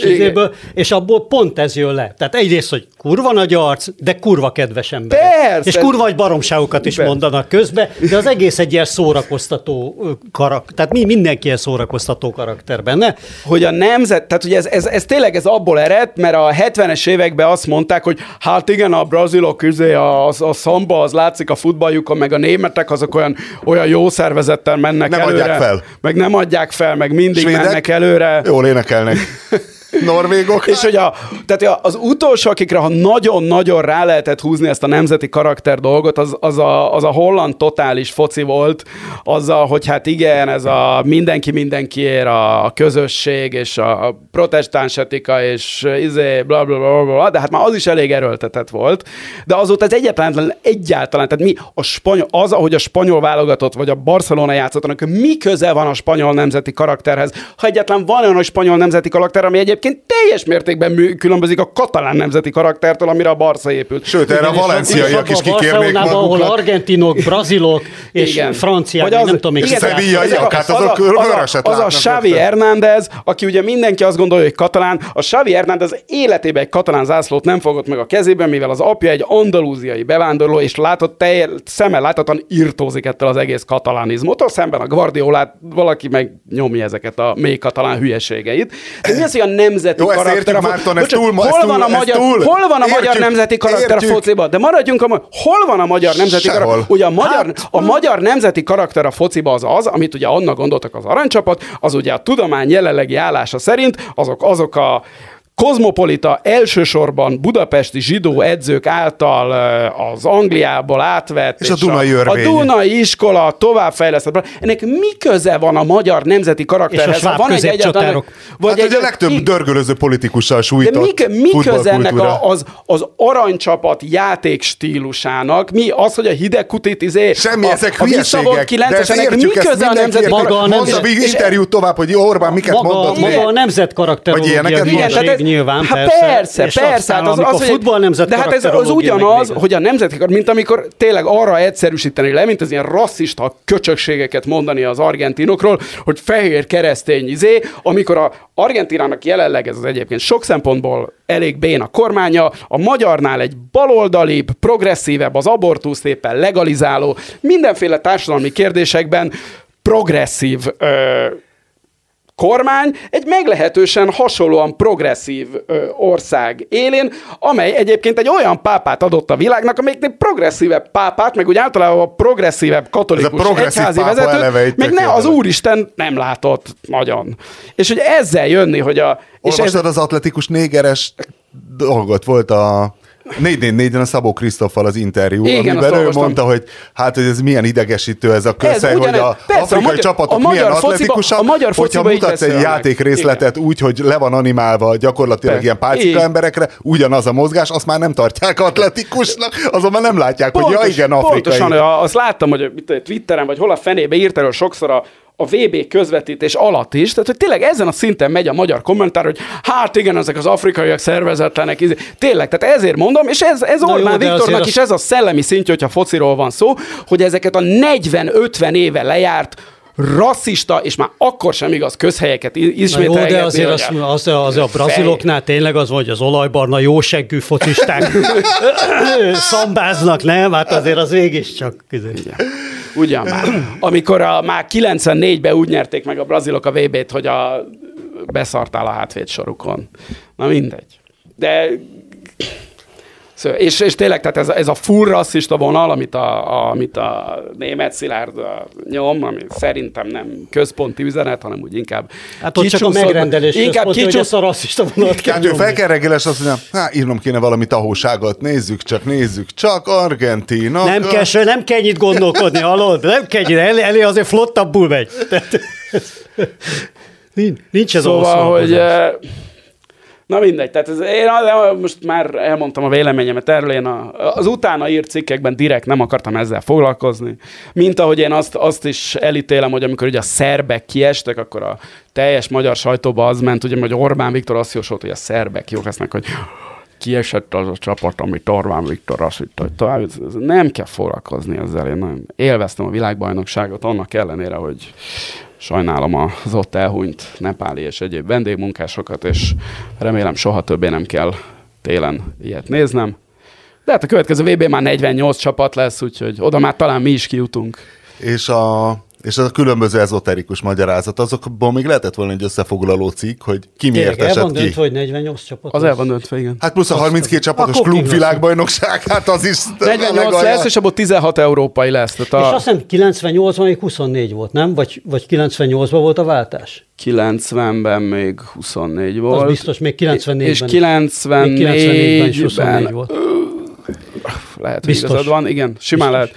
és abból pont ez jön le. Tehát egyrészt, hogy kurva nagy arc, de kurva kedves ember. Persze. És kurva nagy baromságokat is Persze. mondanak közbe, de az egész egy ilyen szórakoztató karakter. Tehát mi mindenki ilyen szórakoztató karakter benne. hogy a nemzet, tehát ugye ez, ez, ez tényleg ez abból ered, mert a 70-es években azt mondták, hogy hát igen, a brazilok üzé, a, a, a szamba, az látszik a futballjukon, meg a németek azok olyan, olyan jó szervezettel mennek Nem előre. adják fel. Meg nem adják fel, meg mindig Svédek? mennek előre. Jól énekelnek. Norvégok. És hogy a, tehát az utolsó, akikre, ha nagyon-nagyon rá lehetett húzni ezt a nemzeti karakter dolgot, az, az, a, az a holland totális foci volt, azzal, hogy hát igen, ez a mindenki mindenkiért, a közösség, és a protestáns etika, és izé, bla, bla, bla, bla, de hát már az is elég erőltetett volt. De azóta ez egyáltalán, egyáltalán, tehát mi a spanyol, az, ahogy a spanyol válogatott, vagy a Barcelona játszott, mi köze van a spanyol nemzeti karakterhez, ha egyáltalán van olyan a spanyol nemzeti karakter, ami egyébként teljes mértékben mű, különbözik a katalán nemzeti karaktertől, amire a Barca épült. Sőt, erre a valenciaiak is kikérnék magukat. ahol argentinok, brazilok és igen. franciák, az, nem tudom. Igen, szevíjaiak, hát azok az, a, az a Xavi Hernández, aki ugye mindenki azt gondolja, hogy katalán, a Xavi Hernández életében egy katalán zászlót nem fogott meg a kezében, mivel az apja egy andalúziai bevándorló, és látott, telj, szemmel láthatóan írtózik ettől az egész katalánizmótól, szemben a Guardiolát valaki meg nyomja ezeket a mély katalán hülyeségeit. De mi az, hogy a nemzeti Jó, karakter? Értjük, Márton, ez túl, hol, ez van a túl, magyar, túl, hol van a értjük, magyar nemzeti karakter értjük. a fociban? De maradjunk a hol van a magyar nemzeti Sehol. karakter? Ugye a magyar, Hát, a magyar nemzeti karakter a fociba az az, amit ugye annak gondoltak az aranycsapat, az ugye a tudomány jelenlegi állása szerint azok, azok a kozmopolita elsősorban budapesti zsidó edzők által az Angliából átvett, És a Dunai a, a. Dunai iskola továbbfejlesztett. Ennek mi köze van a magyar nemzeti karakterhez? És a van egy középcsatárok. Vagy Hát egy, ugye a legtöbb Igen. dörgölöző politikussal De sújtott mi, mi köze ennek a, az, az aranycsapat játék stílusának? Mi az, hogy a hideg kutit izé, Semmi, a, ezek a hülyeségek. De ezt 9-es, ennek mi köze a nemzeti. Maga a nemzet- még és- interjút tovább, hogy Orbán miket Maga, mondott maga a nemzet Vagy karakterológia ilyeneket hülyeség mondott? tehát ez- nyilván, hát persze. persze, és persze. aztán, hát az, az, hogy- futball nemzet de hát ez az ugyanaz, hogy a nemzeti, mint amikor tényleg arra egyszerűsíteni le, mint az ilyen rasszista köcsökségeket mondani az argentinokról, hogy fehér keresztény izé, amikor a Argentinának jelenleg ez az egyébként sok szempontból elég bén a kormánya, a magyarnál egy baloldalibb, progresszívebb, az abortuszt éppen legalizáló, mindenféle társadalmi kérdésekben progresszív ö, kormány egy meglehetősen hasonlóan progresszív ö, ország élén, amely egyébként egy olyan pápát adott a világnak, amelyiknél progresszívebb pápát, meg úgy általában a progresszívebb katolikus Ez a egyházi vezetőt, tök ne, az úristen nem látott nagyon. És hogy ezzel jönni, hogy a... És ez, Olvastad az atletikus négeres dolgot? Volt a 444-en a Szabó Krisztoffal az interjú, Igen, amiben ő mondta, hogy hát, hogy ez milyen idegesítő ez a közhely, hogy a Persze, a afrikai magyar- csapatok a milyen atletikusak, a hogyha mutatsz egy beszélnek. játékrészletet úgy, hogy le van animálva gyakorlatilag Persze. ilyen pálcika Igen. emberekre, ugyanaz a mozgás, azt már nem tartják atletikusnak, azon már nem látják, hogy ja igen, afrikai. Pontosan, azt láttam, hogy Twitteren, vagy hol a fenébe írt erről sokszor a, a VB közvetítés alatt is, tehát hogy tényleg ezen a szinten megy a magyar kommentár, hogy hát igen, ezek az afrikaiak szervezetlenek, tényleg, tehát ezért mondom, és ez, ez Na jó, Orbán de Viktornak is ez a szellemi szintje, hogyha fociról van szó, hogy ezeket a 40-50 éve lejárt rasszista, és már akkor sem igaz közhelyeket i- Na jó, ismételgetni. de azért az, a- az, az, a braziloknál tényleg az, hogy az olajbarna jóseggű focisták szambáznak, nem? Hát azért az mégiscsak. Ugyan már. Amikor a, már 94-ben úgy nyerték meg a brazilok a VB-t, hogy a, beszartál a hátvéd sorukon. Na mindegy. De Szóval, és, és tényleg, tehát ez, a- ez a full rasszista vonal, amit a, a, amit a német Szilárd nyom, ami szerintem nem központi üzenet, hanem úgy inkább Hát ott csak a megrendelés inkább inkább hogy kicsúsz, ezt a rasszista vonalat kell nyomni. fel kell reggel, és azt mondja, hát írnom kéne valami tahóságot, nézzük csak, nézzük csak, Argentina. Nem kell, se- nem kell nyit gondolkodni, hallod? Nem kell nyit, elé, elé azért flottabbul megy. Tehát, nincs, nincs ez Szóval, a hogy... Na mindegy, tehát ez, én most már elmondtam a véleményemet erről, én a, az utána írt cikkekben direkt nem akartam ezzel foglalkozni, mint ahogy én azt, azt is elítélem, hogy amikor ugye a szerbek kiestek, akkor a teljes magyar sajtóba az ment, ugye, hogy Orbán Viktor azt jósolt, hogy a szerbek jók lesznek, hogy kiesett az a csapat, amit Orbán Viktor azt hitte, hogy tovább, nem kell foglalkozni ezzel. Én nagyon élveztem a világbajnokságot, annak ellenére, hogy sajnálom az ott elhunyt nepáli és egyéb vendégmunkásokat, és remélem soha többé nem kell télen ilyet néznem. De hát a következő VB már 48 csapat lesz, úgyhogy oda már talán mi is kijutunk. És a És az a különböző ezoterikus magyarázat, azokból még lehetett volna egy összefoglaló cikk, hogy ki miért Tényleg el esett van ki. döntve, hogy 48 csapat. Az el van döntve, igen. Hát plusz a 32 csapatos Akkor klubvilágbajnokság, hát az is 48 legalább- lesz, és abból 16 európai lesz. Tehát És a azt hiszem 98-ban még 24 volt, nem? Vagy, vagy 98-ban volt a váltás? 90-ben még 24 volt. Az biztos, még 94-ben. És is. Még 94-ben is 24 94-ben volt. lehet, hogy Biztos. igazad van, igen, simán lehet.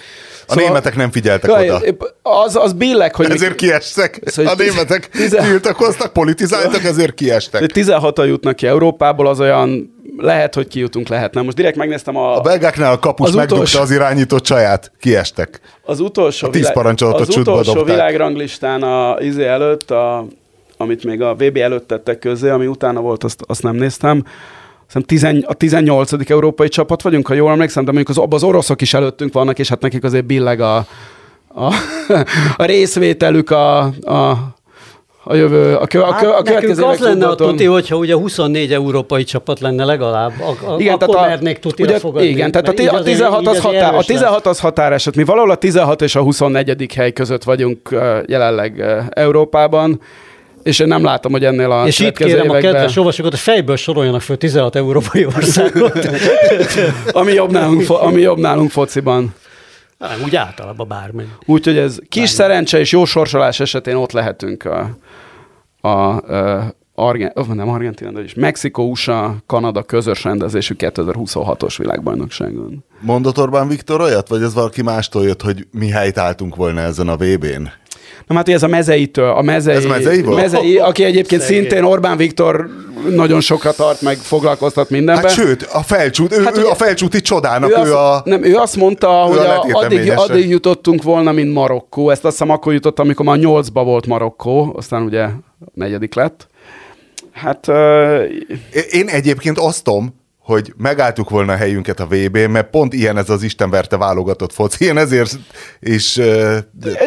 A németek nem figyeltek Jaj, oda. Az, az billeg, hogy Ezért kiestek. Szóval A németek tizen- tiltakoztak, politizáltak, ezért kiestek. 16 jutnak ki Európából, az olyan lehet, hogy kijutunk, lehet. Nem, most direkt megnéztem a, A belgáknál a kapus Az megdugta utolsó- az irányított csaját, kiestek. az utolsó, a tíz parancsolat a az utolsó dobták. világranglistán a izé előtt, a, amit még a VB előtt tettek közé, ami utána volt, azt, azt nem néztem. Tizen, a 18. európai csapat vagyunk, ha jól emlékszem, de mondjuk az, az oroszok is előttünk vannak, és hát nekik azért billeg a, a, a részvételük a, a, a jövő, a, kö, a, kö, a Hát következő nekünk az lenne a tuti, hogyha ugye 24 európai csapat lenne legalább, a, a, Igen, akkor tehát a, mernék tutira ugye, fogadni. Igen, tehát a, így a azért- 16 így az, határ, a erős lesz. 16 az határeset. Mi valahol a 16 és a 24. hely között vagyunk jelenleg Európában, és én nem látom, hogy ennél a És itt kérem a években, kedves olvasókat, hogy fejből soroljanak föl 16 európai országot. ami jobb, nálunk, ami jobb nálunk fociban. Nem, úgy általában bármely. Úgyhogy ez kis szerencse és jó sorsolás esetén ott lehetünk a, a, a Argen, oh, nem Argentina, de is Mexikó, USA, Kanada közös rendezésű 2026-os világbajnokságon. Mondott Orbán Viktor olyat, vagy ez valaki mástól jött, hogy mi helyt álltunk volna ezen a VB-n? Nem, hát ugye ez a mezeitől, a mezei, Ez mezei volt? mezei aki egyébként Szegény. szintén Orbán Viktor nagyon sokra tart, meg foglalkoztat mindenben. Hát sőt, a felcsút, ő, Hát ő ugye- a felcsúti csodának, ő, ő, azt, a... nem, ő azt mondta, hogy a addig, addig jutottunk volna, mint Marokkó. Ezt azt hiszem akkor jutott, amikor már nyolcba volt Marokkó, aztán ugye negyedik lett. Hát uh, Én egyébként osztom, hogy megálltuk volna a helyünket a VB-n, mert pont ilyen ez az Istenverte válogatott foci, én ezért is uh,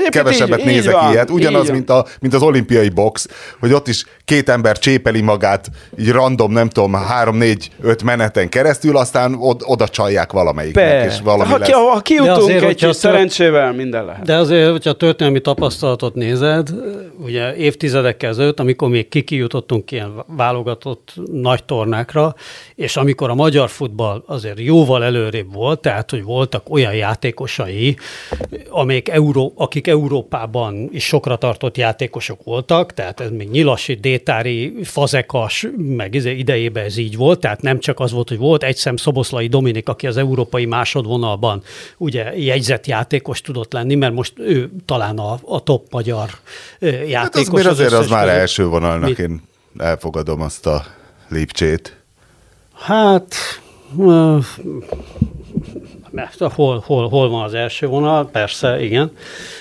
kevesebbet így- így nézek van, ilyet. Ugyanaz, így mint, a, mint az olimpiai box, hogy ott is két ember csépeli magát, így random, nem tudom, három, négy, öt meneten keresztül, aztán od, oda csalják valamelyiknek, be. és valami ha, lesz. ha kijutunk azért, egy kis szerencsével, minden lehet. De azért, hogyha a történelmi tapasztalatot nézed, ugye évtizedekkel ezelőtt, amikor még kikijutottunk ilyen válogatott nagy tornákra, és amikor a magyar futball azért jóval előrébb volt, tehát, hogy voltak olyan játékosai, amelyek Euró, akik Európában is sokra tartott játékosok voltak, tehát ez még Nyilasi, Détári, Fazekas, meg izé idejében ez így volt, tehát nem csak az volt, hogy volt egy szem Szoboszlai Dominik, aki az európai másodvonalban ugye jegyzett játékos tudott lenni, mert most ő talán a, a top magyar játékos. Hát az, miért azért az összes már első vonalnak, Mit? én elfogadom azt a lépcsét. Hát, mert hol, hol, hol van az első vonal? Persze, igen.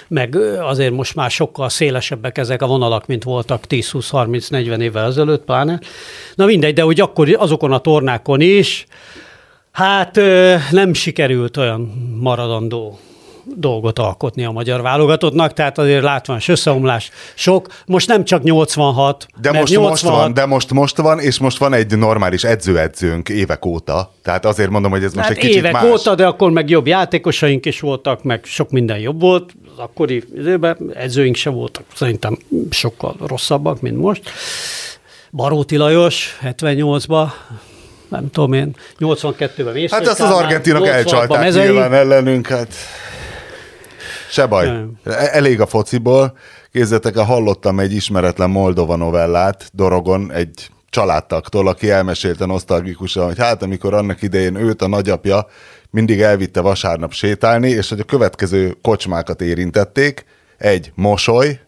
Meg azért most már sokkal szélesebbek ezek a vonalak, mint voltak 10-20-30-40 évvel ezelőtt, pláne. Na mindegy, de hogy akkor azokon a tornákon is, hát nem sikerült olyan maradandó dolgot alkotni a magyar válogatottnak, tehát azért látványos összeomlás sok. Most nem csak 86, De most, 86 most van, de most, most van, és most van egy normális edzőedzőnk évek óta. Tehát azért mondom, hogy ez most Hát egy kicsit évek más. óta, de akkor meg jobb játékosaink is voltak, meg sok minden jobb volt. Az akkori időben edzőink se voltak szerintem sokkal rosszabbak, mint most. Baróti Lajos 78-ba, nem tudom én, 82-ben Mészős Hát ezt az argentinok 86-ban elcsalták Mezei. nyilván ellenünk, hát se baj. Nem. E- Elég a fociból. Képzeljétek, el, hallottam egy ismeretlen Moldova novellát Dorogon, egy családtagtól, aki elmesélte nosztalgikusan, hogy hát amikor annak idején őt a nagyapja mindig elvitte vasárnap sétálni, és hogy a következő kocsmákat érintették, egy mosoly,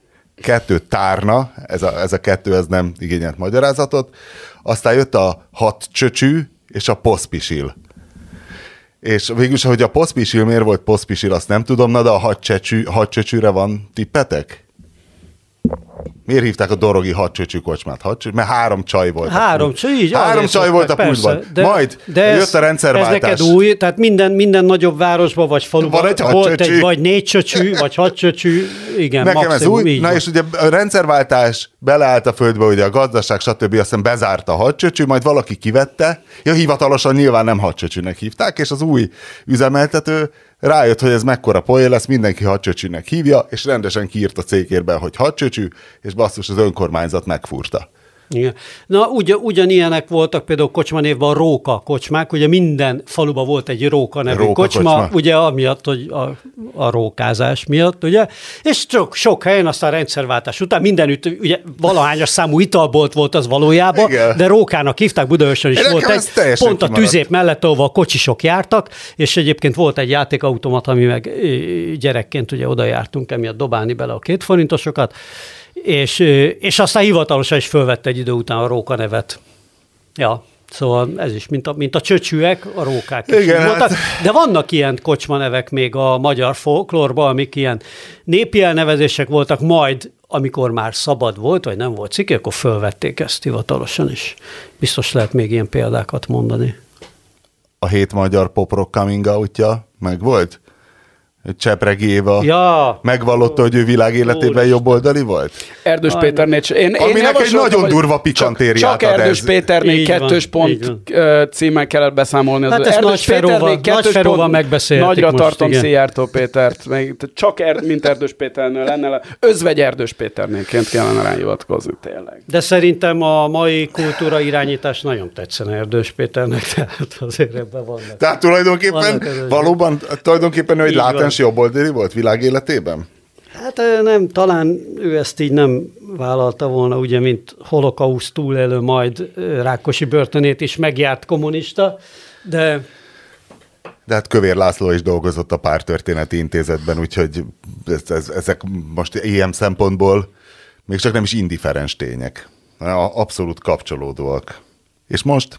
kettő tárna, ez a, ez a kettő ez nem igényelt magyarázatot, aztán jött a hat csöcsű és a poszpisil. És végülis, hogy a poszpisil miért volt poszpisil, azt nem tudom, na de a hadcsöcsű, hadcsöcsűre van tippetek? Miért hívták a Dorogi hadcsöcsű kocsmát? Hadcsöcsű? Mert három csaj volt. Három csaj, így Három csaj volt a persze, Majd ez- jött a rendszerváltás. Ez neked új, tehát minden, minden nagyobb városban vagy faluban Van egy volt egy vagy négy csöcsű, vagy hat csöcsű, igen, Nekem maximum, ez új. Na van. és ugye a rendszerváltás beleállt a földbe, ugye a gazdaság, stb. Aztán bezárta a hadcsöcsű, majd valaki kivette. Ja, hivatalosan nyilván nem hadcsöcsűnek hívták, és az új üzemeltető rájött, hogy ez mekkora poén lesz, mindenki hadcsöcsűnek hívja, és rendesen kiírt a cégérben, hogy hadcsöcsű, és basszus az önkormányzat megfúrta. Igen. Na, ugyan, ugyanilyenek voltak például kocsmanévben a róka kocsmák, ugye minden faluban volt egy róka nevű Róka kocsma, kocsma. ugye amiatt, hogy a, a rókázás miatt, ugye, és sok, sok helyen aztán rendszerváltás után mindenütt, ugye valahányas számú italbolt volt az valójában, Igen. de rókának hívták, Budaörsön is Nekem volt egy, pont a tüzép mellett, ahova a kocsisok jártak, és egyébként volt egy játékautomat, ami meg gyerekként ugye oda jártunk emiatt dobálni bele a két forintosokat, és, és aztán hivatalosan is fölvette egy idő után a róka nevet. Ja, szóval ez is, mint a, mint a csöcsűek, a rókák is Igen, voltak. hát- De vannak ilyen kocsma nevek még a magyar folklórban, amik ilyen népi elnevezések voltak, majd amikor már szabad volt, vagy nem volt cikk, akkor fölvették ezt hivatalosan is. Biztos lehet még ilyen példákat mondani. A hét magyar poprock coming outja meg volt? Csepregi Éva Ja, megvallotta, hogy ő világ életében Úristen. jobboldali volt? Erdős Aj, Péternél, én, én Aminek egy javasoltam, nagyon hogy durva pikantériát Csak, csak Erdős. Péternél van, kettős pont van. ö, címmel kellett beszámolni. Az Hát ezt Erdős Nagy Feróval- Péternél kettős pont, megbeszéltük Nagyra most, tartom igen. Szijjártó Pétert, meg, tehát csak er, mint Erdős Péternél lenne, le- özvegy Erdős Péternéként kellene rá hivatkozni tényleg. de szerintem a mai kultúra irányítás nagyon tetszene Erdős Péternek, tehát azért ebben vannak. Tehát tulajdonképpen Vannak valóban, tulajdonképpen ő egy látens jobboldali volt világ életében? Hát nem, talán ő ezt így nem vállalta volna, ugye, mint holokauszt túlélő, majd Rákosi börtönét is megjárt kommunista, de De hát Kövér László is dolgozott a pártörténeti intézetben, úgyhogy ez, ez, ezek most ilyen szempontból még csak nem is indiferens tények. Abszolút kapcsolódóak. És most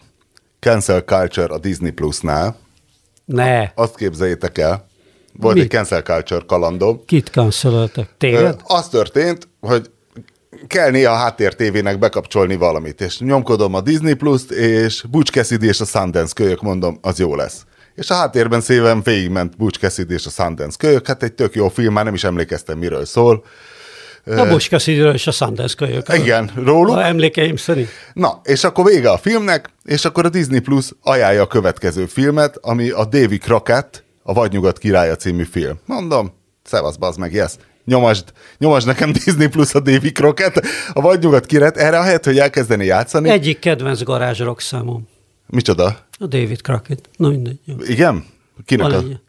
cancel culture a Disney Plus-nál. ne, Azt képzeljétek el, volt Mi? egy cancel culture kalandom. kit cancelöltek? Téged? Az történt, hogy kell néha a háttér tévének bekapcsolni valamit, és nyomkodom a Disney Plus-t, és Butch Cassidy és a Sundance kölyök, mondom, az jó lesz. És a háttérben szépen végigment Butch Cassidy és a Sundance kölyök, hát egy tök jó film, már nem is emlékeztem, miről szól. A Buska Szidről és a Sundance kölyök. Igen, róluk. A emlékeim szerint. Na, és akkor vége a filmnek, és akkor a Disney Plus ajánlja a következő filmet, ami a Davy Crockett, a Vadnyugat királya című film. Mondom, szevasz, bazd meg, yes. Nyomasd, nyomasd nekem Disney Plus a Davy Crockett, a Vadnyugat királyt, erre ahelyett, hogy elkezdeni játszani. Egyik kedvenc garázs rock számom. Micsoda? A David Crockett. Na mindegy. Jó. Igen? Kinek a... egy.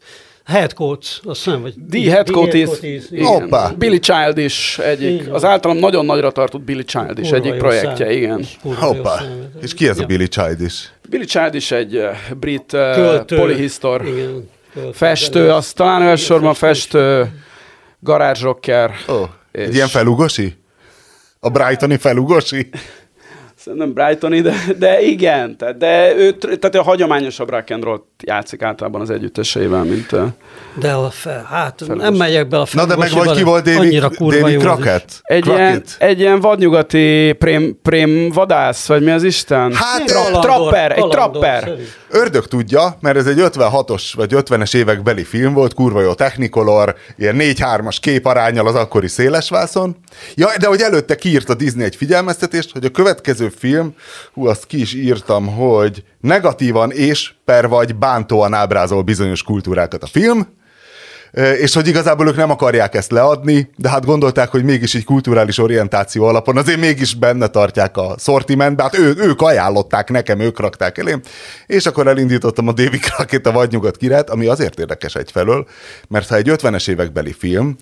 Head Coats, azt nem, vagy... The Head Coat is, is. igen. Hoppá. Billy Child is egyik, van. az általam nagyon nagyra tartott Billy Child is Kurva egyik projektje, szám. igen. Hoppá. És ki ez a Ja. Billy Child is? Billy Child is egy eh, brit uh, Költő. polihisztor. Igen. Festő, az talán elsősorban festő, garázsrocker. Egy És- ilyen felugosi? A Brightoni felugosi? Szerintem Brightoni, de, de igen, tehát, de ő, tehát a hagyományosabb rock and roll játszik általában az együtteseivel, mint De a fel, hát Felugos. nem megyek be a Na de meg vagy ki volt David, David. Crockett? egy, ilyen, egy ilyen vadnyugati prém, prém vadász, vagy mi az Isten? Hát, Tra- trapper, egy trapper. Ördög tudja, mert ez egy 56-os vagy 50-es évek beli film volt, kurva jó technicolor, ilyen 4-3-as képarányal az akkori szélesvászon. Ja, de hogy előtte kiírt a Disney egy figyelmeztetést, hogy a következő film, hú, azt ki is írtam, hogy negatívan és per vagy bántóan ábrázol bizonyos kultúrákat a film, és hogy igazából ők nem akarják ezt leadni, de hát gondolták, hogy mégis egy kulturális orientáció alapon azért mégis benne tartják a szortimentbe, hát ő, ők ajánlották nekem, ők rakták elém, és akkor elindítottam a David Crockett a Vadnyugat királyt, ami azért érdekes egyfelől, mert ha egy 50-es évekbeli film,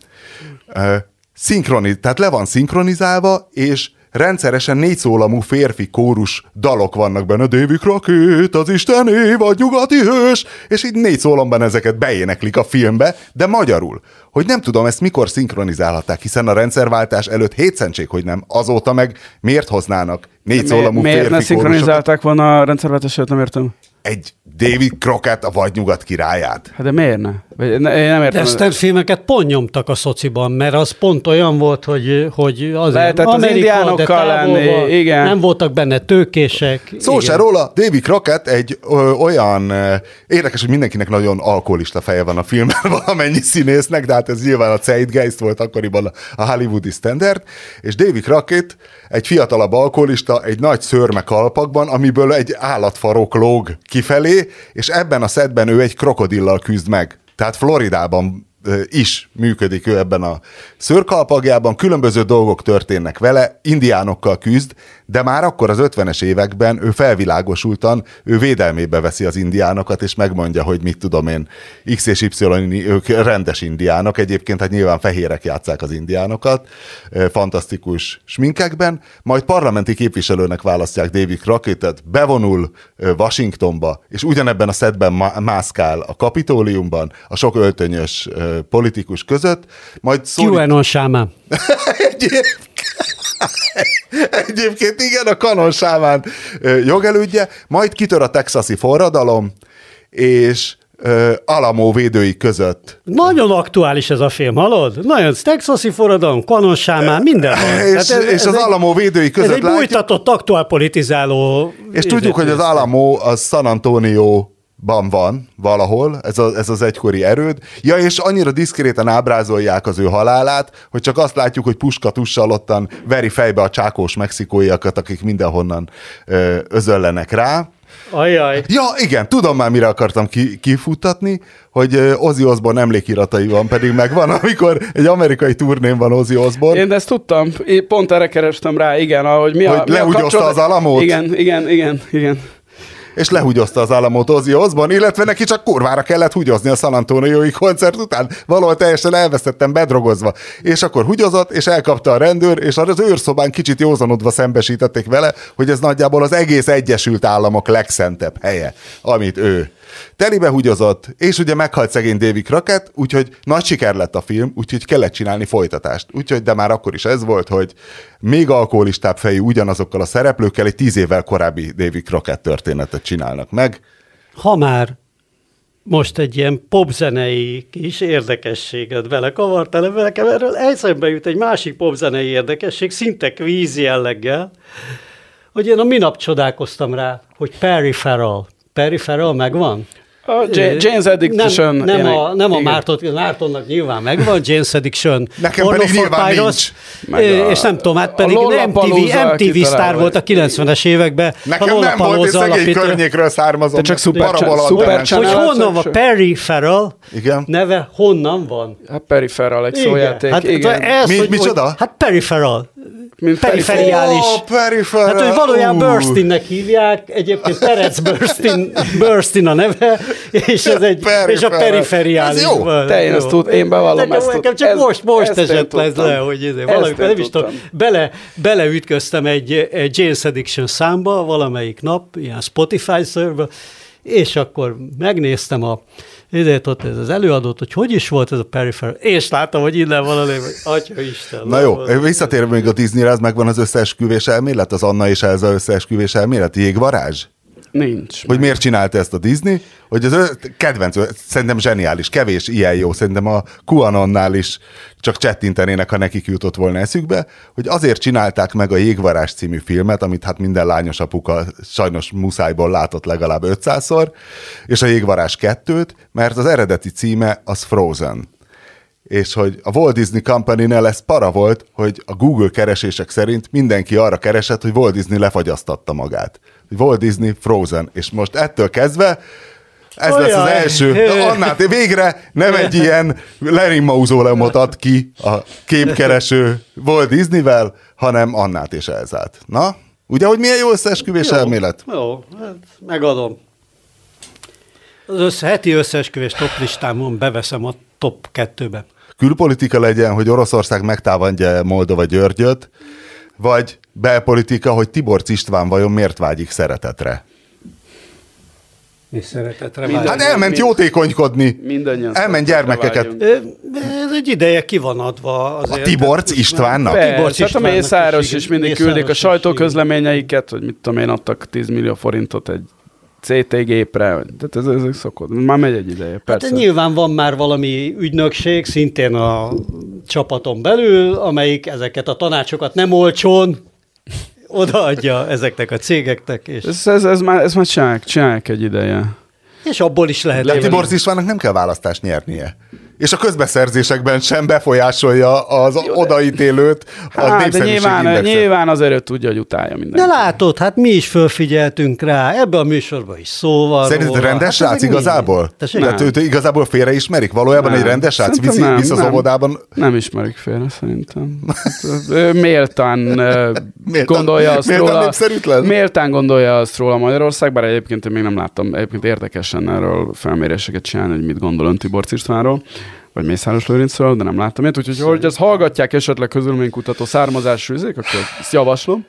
szinkroni, tehát le van szinkronizálva, és rendszeresen négy szólamú férfi kórus dalok vannak benne, David Crockett, az istené, vagy nyugati hős, és így négy szólamban ezeket beéneklik a filmbe, de magyarul. Hogy nem tudom, ezt mikor szinkronizálhatták, hiszen a rendszerváltás előtt hétszentség, hogy nem, azóta meg miért hoznának négy Mi- szólamú Miért férfi ne kórusokat? szinkronizálták volna a rendszerváltás előtt, nem értem. Egy David Crockett a vagy nyugat királyát. Hát de miért ne? Én nem értem. Western filmeket pont nyomtak a szociban, mert az pont olyan volt, hogy, hogy az Lehetett az indiánokkal lenni, igen. Nem voltak benne tőkések. Szó igen. se róla, David Crockett egy ö, olyan, ö, érdekes, hogy mindenkinek nagyon alkoholista feje van a filmben valamennyi színésznek, de hát ez nyilván a Zeitgeist volt akkoriban a- hollywoodi standard, és David Crockett egy fiatalabb alkoholista egy nagy szörme kalpakban, amiből egy állatfarok lóg kifelé, és ebben a szedben ő egy krokodillal küzd meg. Tehát Floridában is működik ő ebben a szőrkalpagjában, különböző dolgok történnek vele, indiánokkal küzd, de már akkor az 50-es években ő felvilágosultan, ő védelmébe veszi az indiánokat, és megmondja, hogy mit tudom én, X és Y, ők rendes indiánok, egyébként hát nyilván fehérek játszák az indiánokat, fantasztikus sminkekben, majd parlamenti képviselőnek választják David Crocketet, bevonul Washingtonba, és ugyanebben a szedben mászkál a kapitóliumban, a sok öltönyös politikus között, majd szólít... QAnon sámán. Egyébként, igen, a kanon sámán jogelődje, majd kitör a texasi forradalom, és ö, Alamo védői között. Nagyon aktuális ez a film, hallod? Nagyon texasi forradalom, kanon sámán, minden. És, Tehát és az egy- Alamo védői Ez között egy látjuk, bújtatott, aktuál politizáló... és tudjuk, hogy az Alamo az San Antonio ban van valahol, ez, a, ez az egykori erőd. Ja, és annyira diszkréten ábrázolják az ő halálát, hogy csak azt látjuk, hogy puska tussal ottan veri fejbe a csákós mexikóiakat, akik mindenhonnan ö, özöllenek rá. Ajaj. Ja, igen, tudom már, mire akartam ki, kifuttatni, hogy Ozzy Osbourne emlékiratai van, pedig megvan, amikor egy amerikai turnén van Ozzy Osbourne. Én ezt tudtam, én pont erre kerestem rá, igen, ahogy mi a, Hogy mi a lehúgyozta kapcsolat- az Alamót? Igen, igen, igen, igen. És lehúgyozta az államot Ozzy Osbourne, illetve neki csak kurvára kellett húgyozni a San Antonioi koncert után. Valahol teljesen elvesztettem bedrogozva. És akkor húgyozott, és elkapta a rendőr, és az őrszobán kicsit józanodva szembesítették vele, hogy ez nagyjából az egész Egyesült Államok legszentebb helye, amit ő telibe húgyozott, és ugye meghalt szegény Davy Crockett, úgyhogy nagy siker lett a film, úgyhogy kellett csinálni folytatást. Úgyhogy, de már akkor is ez volt, hogy még alkoholistább fejű ugyanazokkal a szereplőkkel egy tíz évvel korábbi Davy Crockett történetet csinálnak meg. Ha már most egy ilyen popzenei kis érdekességet belekavartál ebbe, nekem erről eszembe jut egy másik popzenei érdekesség, szinte kvíz jelleggel, hogy én a minap csodálkoztam rá, hogy Perry Farrell. Farrell megvan? A J- Jane's Addiction. Nem, nem, a, nem a. Márton, Mártonnak nyilván megvan, Jane's Addiction. Nekem Porno pedig nyilván Pyros, ö, a- És nem tudom, hát pedig MTV, MTV sztár volt a 90-es években. Nekem a nem volt, és szegény környékről származom. Te csak szuper- szuper hogy honnan van Farrell Igen. neve, honnan van? Hát Peripheral egy szójáték, hát, igen. Ez, Mi- hogy, micsoda? Hát Farrell. Mint perifériális. Ó, perifera. Hát, hogy valójában Ú. Burstinnek hívják, egyébként Perec Burstin, Burstin a neve, és ez egy, és a periferiális. Ez jó. Te, én ezt tud- én bevallom ezt Nekem csak ez- most, most ezt én esett le, tudtam. le, hogy ez, Ezt valamikor, én nem is tudom, tudtam. bele, beleütköztem egy, egy James Addiction számba valamelyik nap, ilyen Spotify szervbe, és akkor megnéztem a ezért ott ez az előadót, hogy hogy is volt ez a peripheral, és láttam, hogy innen van a név, hogy Atya Isten. Na jó, visszatérve még a Disneyre, az megvan az összeesküvés elmélet, az Anna és Elza összeesküvés elmélet, jégvarázs? Nincs. Hogy miért csinálta ezt a Disney? Hogy az ő kedvenc, szerintem zseniális, kevés ilyen jó, szerintem a QAnonnál is csak csettintenének, ha nekik jutott volna eszükbe, hogy azért csinálták meg a Jégvarázs című filmet, amit hát minden lányos apuka sajnos muszájból látott legalább 500-szor, és a Jégvarázs 2-t, mert az eredeti címe az Frozen és hogy a Walt Disney Company-nél ez para volt, hogy a Google keresések szerint mindenki arra keresett, hogy Walt Disney lefagyasztatta magát. Walt Disney Frozen, és most ettől kezdve ez lesz az első. De annál végre nem egy ilyen Lenin mauzóleumot ad ki a képkereső Walt Disneyvel, hanem Annát és Elzát. Na, ugye, hogy milyen jó összeesküvés elmélet? Jó, hát megadom. Az össze, heti összeesküvés top listámon beveszem a top kettőbe. Külpolitika legyen, hogy Oroszország megtámadja Moldova Györgyöt, vagy belpolitika, hogy Tiborcs István vajon miért vágyik szeretetre? És szeretetre vágyom. Hát elment mind- jótékonykodni. Mindannyian Elment gyermekeket. Ez egy ideje ki van adva. Azért. A Tiborcs Istvánnak? Persze, Tiborcs hát a Istvánnak Mészáros is, is igen. mindig Mészáros küldik a is, sajtóközleményeiket, hogy mit tudom én, adtak 10 millió forintot egy CT gépre, tehát ez, ez szokott. Már megy egy ideje, Hát persze. nyilván van már valami ügynökség, szintén a csapaton belül, amelyik ezeket a tanácsokat nem olcsón odaadja ezeknek a cégeknek, és, Ez, ez, ez, már, ez már csinálják, csinálják egy ideje. és abból is lehet De élni. Tiborcs Istvánnak nem kell választást nyernie. És a közbeszerzésekben sem befolyásolja az odaítélőt a Hát, de népszerűség nyilván, indexet. nyilván azért ő tudja, hogy utálja De mindenki. látod, hát mi is fölfigyeltünk rá, ebbe a műsorban is szó van Szerinted róla. rendes hát srác igazából? Tehát őt igazából félreismerik? Valójában Nem. egy rendes srác viszi, nem, visz az nem. óvodában? Nem ismerik félre, szerintem. Hát, ő méltán, Méltán- gondolja azt méltán róla. népszerűtlen? Méltán gondolja azt róla Magyarország, bár egyébként én még nem láttam. Egyébként érdekesen erről felméréseket csinálni, hogy mit gondol ön Tibor Istvánról vagy Mészáros Lőrincről, de nem láttam ilyet. Úgyhogy, hogy ezt hallgatják esetleg közülménykutató származású üzék, akkor ezt javaslom.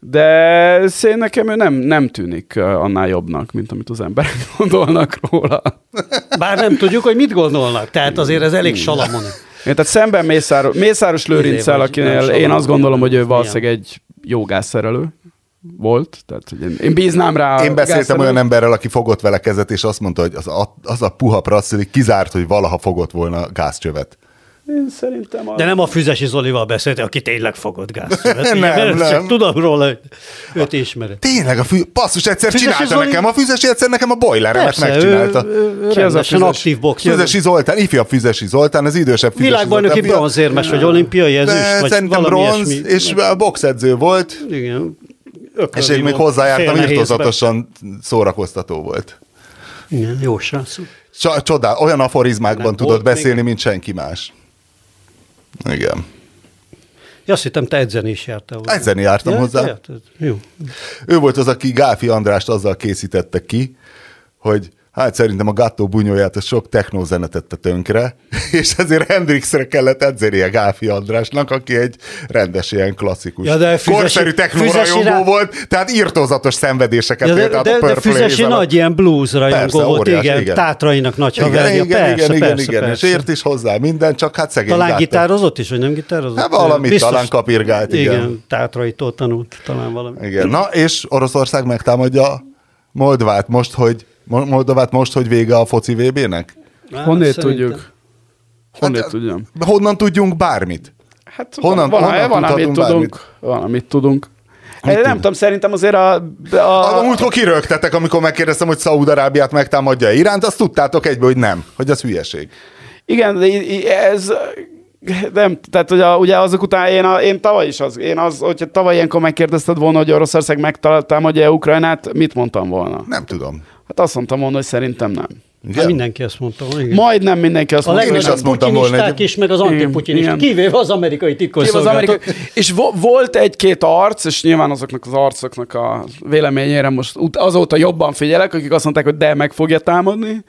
De szén nekem ő nem, nem tűnik annál jobbnak, mint amit az emberek gondolnak róla. Bár nem tudjuk, hogy mit gondolnak, tehát azért ez elég salamoni. Én, tehát szemben Mészáros, Mészáros Lőrinccel, akinél én azt gondolom, hogy ő valószínűleg egy jó gázszerelő volt. Tehát hogy én, én bíznám rá Én beszéltem gázszerelő- olyan emberrel, aki fogott vele kezet, és azt mondta, hogy az a, az a puha prasszili kizárt, hogy valaha fogott volna gázcsövet. Én szerintem a... De nem a Füzesi Zolival beszélt, aki tényleg fogott gáz. Nem, nem. Csak tudom róla, hogy őt ismered. Tényleg, a fű... passzus egyszer Füzesi csinálta Zoli- nekem, a Füzesi egyszer nekem a ő, megcsinálta. ő, ő Ki az a Füzes? aktív boxer. Füzesi Zoltán, ifjabb Füzesi Zoltán, az idősebb Füzesi Világbajnoki bronzérmes, vagy olimpiai ezüst, vagy szerintem valami bronz, ilyesmi. és a boxedző volt, Igen. És én még hozzájártam, irtózatosan szórakoztató volt. Igen, jó srác. Csa- Csodál, olyan aforizmákban Nem tudott volt még- beszélni, mint senki más. Igen. Ja, azt hittem, te edzeni is jártál. hozzá. Edzeni jártam Ja, hozzá. jártad? Jó. Ő volt az, aki Gáfi Andrást azzal készítette ki, hogy hát szerintem a Gatto bunyóját a sok technózene tette tönkre, és ezért Hendrixre kellett edzenie Gáfi Andrásnak, aki egy rendes ilyen klasszikus, Ja, de Füzesi- korszerű technórajongó Füzesire- volt, tehát írtózatos szenvedéseket Ja, élt de, át de, a de Purple Füzesi nagy ilyen blues rajongó Persze, volt, óriás, igen, igen. Tátrainak nagy Igen, haverja, igen, persze, igen, persze, igen, persze. és ért is hozzá minden, csak hát szegény Talán Gatto. gitározott is, vagy nem gitározott? Hát valamit talán kapirgált, igen. Igen, tátraitól tanult talán valami. Igen, na és Oroszország megtámadja Moldvát most, hogy Moldovát most, hogy vége a foci VB-nek? Hát, Honnét szerintem. tudjuk? Honnét Hát, tudjam? Honnan tudjunk bármit? Hát honnan- van, honnan van, amit tudunk. Van, amit tudunk. Mit nem tud? tudom, szerintem azért a... A, a, múltkor kirögtetek, amikor megkérdeztem, hogy Szaúd-Arábiát megtámadja Iránt, azt tudtátok egyből, hogy nem, hogy az hülyeség. Igen, de ez nem, tehát ugye, ugye azok után én, a, én tavaly is az, én az, hogyha tavaly ilyenkor megkérdezted volna, hogy Oroszország megtámadja Ukrajnát, mit mondtam volna? Nem tudom. Hát azt mondtam volna, hogy szerintem nem. Hát Igen? mindenki azt mondta. volna, Igen. Majdnem mindenki azt a mondta, is hogy azt mondtam legnagyobb volna, putinisták hogy- is, meg az antiputinisták, kivéve az amerikai titkos Kivéve az szolgálatot. amerikai, és vo- volt egy-két arc, és nyilván azoknak az arcoknak a véleményére most azóta jobban figyelek, akik azt mondták, hogy de meg fogja támadni.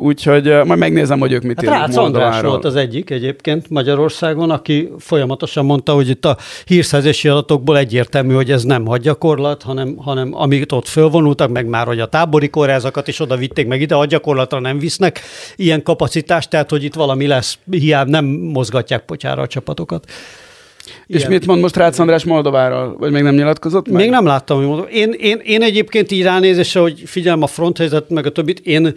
Úgyhogy majd megnézem, hogy ők mit Hát írnak Rácz András volt az egyik egyébként Magyarországon, aki folyamatosan mondta, hogy itt a hírszerzési adatokból egyértelmű, hogy ez nem hadgyakorlat, hanem, hanem amit ott fölvonultak, meg már, hogy a tábori kórházakat is oda vitték, meg ide hadgyakorlatra nem visznek ilyen kapacitást, tehát hogy itt valami lesz, hiába nem mozgatják potyára a csapatokat. És Igen. mit mond most Rácz András Moldováról? Vagy még nem nyilatkozott meg? Még nem láttam, hogy mondom. Én, én, én egyébként így ránézésre, hogy figyelem a fronthelyzet, meg a többit, én,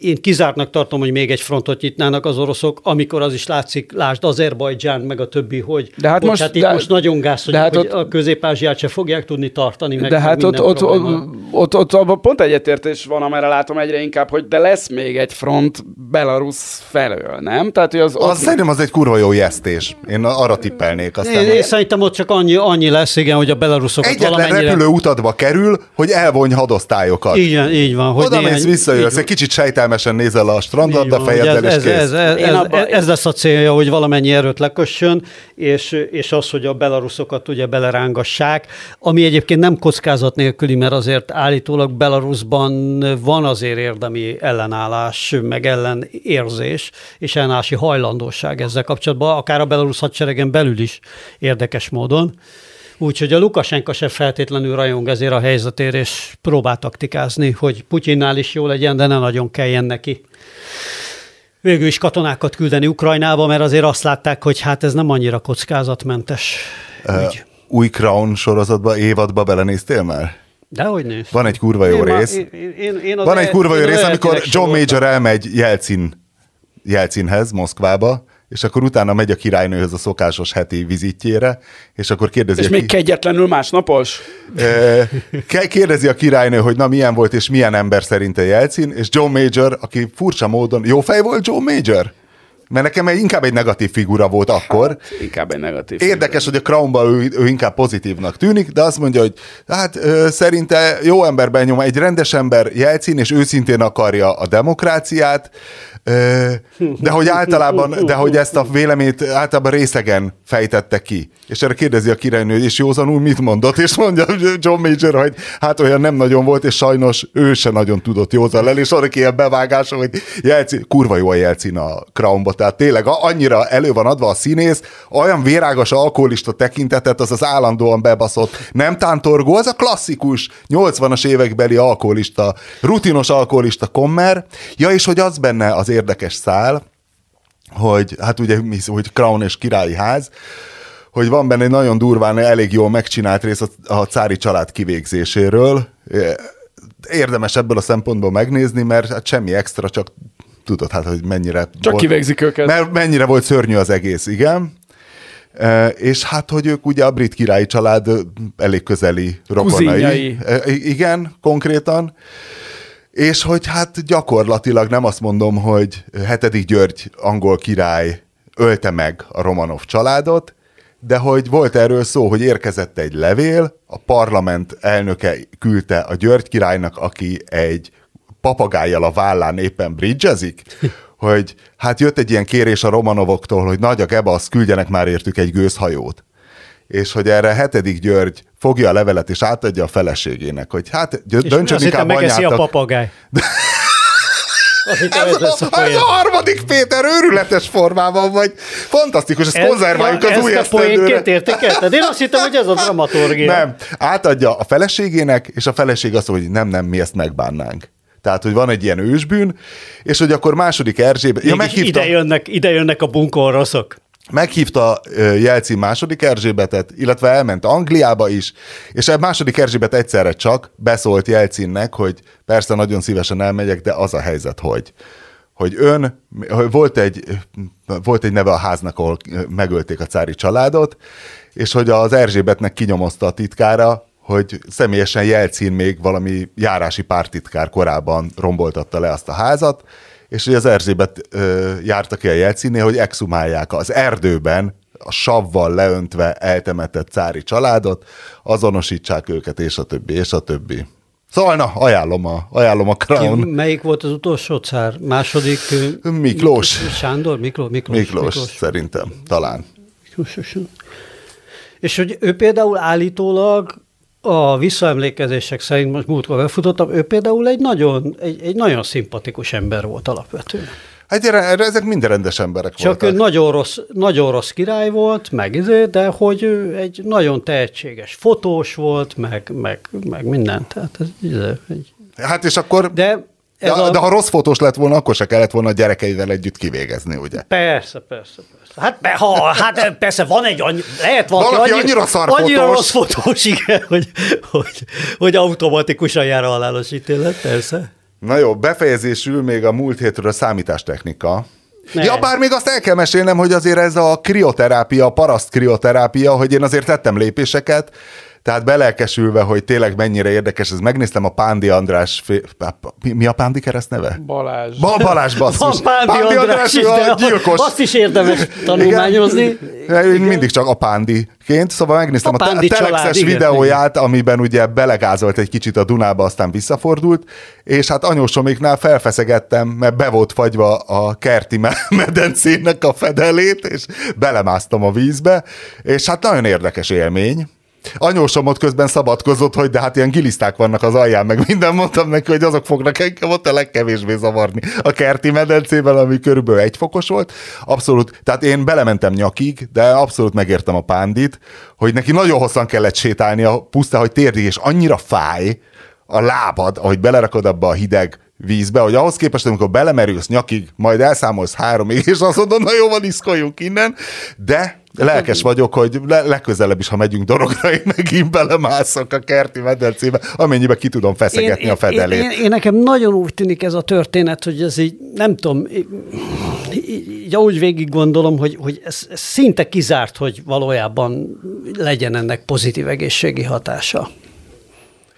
én kizártnak tartom, hogy még egy frontot nyitnának az oroszok, amikor az is látszik, lásd Azerbajdzsán, meg a többi, hogy De hát hogy most- hát itt de- most nagyon gáz, hogy, de hát hogy ott- a közép-ázsiát se fogják tudni tartani, meg De hát ott, ott, ott, ott, ott, abban pont egyetértés van, amerre látom egyre inkább, hogy de lesz még egy front Belarus felől, nem? Tehát, hogy az, Az ott, szerintem az egy kurva jó jesztés. Én arra tippelnék. Aztán Én, én szerintem ott csak annyi, annyi lesz, igen, hogy a belaruszokat Egyetlen valamennyire... repülő utadba kerül, hogy elvonj hadosztályokat. Igen, így van. Hogy Oda mész, néhány- visszajössz, így egy kicsit sejtelmesen nézel a strandot, Így de fejeddel és ez, kész. ez, ez, ez, abba- ez, lesz a célja, hogy valamennyi erőt lekössön, és, és az, hogy a belaruszokat ugye belerángassák, ami egyébként nem kockázat nélküli, mert azért állítólag Belarusban van azért érdemi ellenállás, meg ellenérzés, és ellenállási hajlandóság ezzel kapcsolatban, akár a belarusz hadseregen belül is érdekes módon. Úgyhogy a Lukasenka sem feltétlenül rajong ezért a helyzetért, és próbál taktikázni, hogy Putyinnál is jó legyen, de ne nagyon kelljen neki végül is katonákat küldeni Ukrajnába, mert azért azt látták, hogy hát ez nem annyira kockázatmentes ügy. Új Crown sorozatba, évadba belenéztél már? Dehogy néz. Van egy kurva jó Én már- rész. Én, én, én, én Van egy kurva jó rész, amikor John. Major elmegy Jelcin, Jelcinhez, Moszkvába, és akkor utána megy a királynőhöz a szokásos heti vizitjére, és akkor kérdezi, és még ki- kegyetlenül másnapos? Kérdezi a királynő, hogy na milyen volt, és milyen ember szerinte Jelcin, és John Major, aki furcsa módon, jó fej volt John Major? mert nekem inkább egy negatív figura volt akkor. Hát, inkább egy negatív. Érdekes, hogy a Crownban ő, ő inkább pozitívnak tűnik, de azt mondja, hogy hát ö, szerinte jó emberben nyom, egy rendes ember Jelcin, és őszintén akarja a demokráciát, de hogy általában, de hogy ezt a véleményt általában részegen fejtette ki. És erre kérdezi a királynő, és józanul mit mondott, és mondja John Major, hogy hát olyan nem nagyon volt, és sajnos ő se nagyon tudott józan lenni, és arra ilyen bevágása, hogy Jelcin, kurva jó a Jelcin a Crownba, tehát tényleg annyira elő van adva a színész, olyan vérágos alkoholista tekintetet, az az állandóan bebaszott, nem tántorgó, az a klasszikus 80-as évekbeli alkoholista, rutinos alkoholista kommer, ja, és hogy az benne az érdekes szál, hogy hát ugye, hogy Crown és királyi ház, hogy van benne egy nagyon durván, elég jól megcsinált rész a, a cári család kivégzéséről. Érdemes ebből a szempontból megnézni, mert hát semmi extra, csak tudod hát, hogy mennyire... Csak volt, kivégzik őket. Mert mennyire volt szörnyű az egész, igen. E, és hát, hogy ők ugye a brit királyi család elég közeli rokonai. Kuzinjai. E, igen, konkrétan. És hogy hát gyakorlatilag nem azt mondom, hogy hetedik György angol király ölte meg a Romanov családot, de hogy volt erről szó, hogy érkezett egy levél, a parlament elnöke küldte a György királynak, aki egy papagájjal a vállán éppen bridgezik, hogy hát jött egy ilyen kérés a Romanovoktól, hogy nagy a gebasz, küldjenek már értük egy gőzhajót. És hogy erre hetedik György fogja a levelet és átadja a feleségének, hogy hát döntsön inkább anyátok. a papagáj. ez, ez, a, ez a harmadik Péter őrületes formában vagy. Fantasztikus, ezt ez, konzerváljuk ja, az új esztendőre. értékelted? Én azt hittem, hogy ez a dramaturgia. Nem, átadja a feleségének, és a feleség azt mondja, hogy nem, nem, mi ezt megbánnánk. Tehát, hogy van egy ilyen ősbűn, és hogy akkor második Erzsébet... Ja, meghívta... ide, jönnek, ide jönnek a bunkoroszok. Meghívta Jelcin második Erzsébetet, illetve elment Angliába is, és a második Erzsébet egyszerre csak beszólt Jelcinnek, hogy persze nagyon szívesen elmegyek, de az a helyzet, hogy hogy ön, hogy volt egy, volt egy neve a háznak, ahol megölték a cári családot, és hogy az Erzsébetnek kinyomozta a titkára, hogy személyesen Jelcin még valami járási pártitkár korábban romboltatta le azt a házat, és hogy az Erzsébet ö, járta ki a Jelcinnél, hogy exhumálják az erdőben a savval leöntve eltemetett cári családot, azonosítsák őket, és a többi, és a többi. Szóval na, ajánlom a, ajánlom a Crown. Ki, melyik volt az utolsó cár? Második? Miklós. Sándor? Miklós? Miklós, Miklós, Miklós. szerintem, talán. Miklós. És hogy ő például állítólag a visszaemlékezések szerint most múltkor befutottam, ő például egy nagyon, egy, egy nagyon szimpatikus ember volt alapvetően. Hát erre, ezek minden rendes emberek Csak voltak. ő nagyon rossz, nagyon rossz király volt, meg izé, de hogy ő egy nagyon tehetséges fotós volt, meg, meg, meg minden. Tehát ez, ez egy... Hát és akkor... De ez de, a... de ha rossz fotós lett volna, akkor se kellett volna a gyerekeivel együtt kivégezni, ugye? Persze, persze, persze. Hát, be, ha, hát persze van egy annyi, lehet valaki, valaki annyi, annyira szar annyira rossz fotós, igen, hogy, hogy, hogy automatikusan jár a halálos ítélet, persze. Na jó, befejezésül még a múlt hétről a számítástechnika. Ne. Ja, bár még azt el kell mesélnem, hogy azért ez a krioterápia, a paraszt krioterápia, hogy én azért tettem lépéseket, tehát belelkesülve, hogy tényleg mennyire érdekes, ez megnéztem a Pándi András, fé... mi a Pándi kereszt neve? Balázs. Ba, Balázs, basszus. Van Pándi, Pándi András, András is, a gyilkos. Azt is érdemes tanulmányozni. Igen. Én mindig csak a Pándiként, szóval megnéztem a, a, a telexes videóját, igen. amiben ugye belegázolt egy kicsit a Dunába, aztán visszafordult, és hát anyósoméknál felfeszegettem, mert be volt fagyva a kerti medencének a fedelét, és belemásztam a vízbe, és hát nagyon érdekes élmény Anyósom ott közben szabadkozott, hogy de hát ilyen giliszták vannak az alján, meg minden mondtam neki, hogy azok fognak engem ott a legkevésbé zavarni a kerti medencében, ami körülbelül egy fokos volt. Abszolút, tehát én belementem nyakig, de abszolút megértem a pándit, hogy neki nagyon hosszan kellett sétálni a puszta, hogy térdig, és annyira fáj a lábad, ahogy belerakod abba a hideg vízbe, hogy ahhoz képest, amikor belemerülsz nyakig, majd elszámolsz háromig, és azt mondod, na jó, van, iszkoljunk innen, de lelkes vagyok, hogy le- legközelebb is, ha megyünk dorogra, én megint belemászok a kerti medencébe, amennyibe ki tudom feszegetni én, a fedelét. Én, én, én, nekem nagyon úgy tűnik ez a történet, hogy ez így, nem tudom, így úgy végig gondolom, hogy, hogy ez, ez szinte kizárt, hogy valójában legyen ennek pozitív egészségi hatása.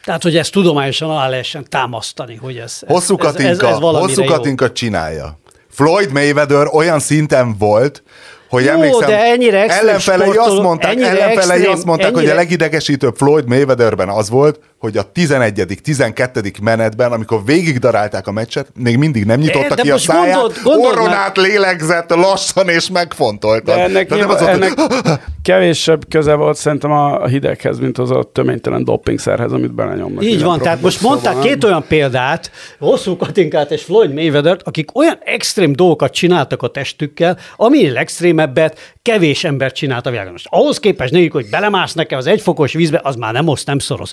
Tehát, hogy ezt tudományosan alá lehessen támasztani, hogy ez, hosszú Katinka, ez, ez, ez hosszú Katinka csinálja. Floyd Mayweather olyan szinten volt, hogy Jó, emlékszem, de ennyire ellenfelei azt sportoló- mondták, ennyire ellenfelei extrém- azt mondták hogy a ennyire- legidegesítőbb Floyd Mayweatherben az volt, hogy a 11 12 menetben, amikor végig darálták a meccset, még mindig nem nyitotta De ki a száját, gondold- gondold orron meg- át lélegzett lassan és megfontolta. De ennek, De nem az volt, hogy- ennek kevésebb köze volt szerintem a hideghez, mint az a töménytelen doppingszerhez, amit belenyomnak. Így van, tehát most profi mondták két olyan példát, Hosszú Katinkát és Floyd mayweather akik olyan extrém dolgokat csináltak a testükkel, ami legextrémebbet kevés ember csinált a világon. Most ahhoz képest nekik, hogy belemásznak-e az egyfokos vízbe, az már nem oszt, nem szoros.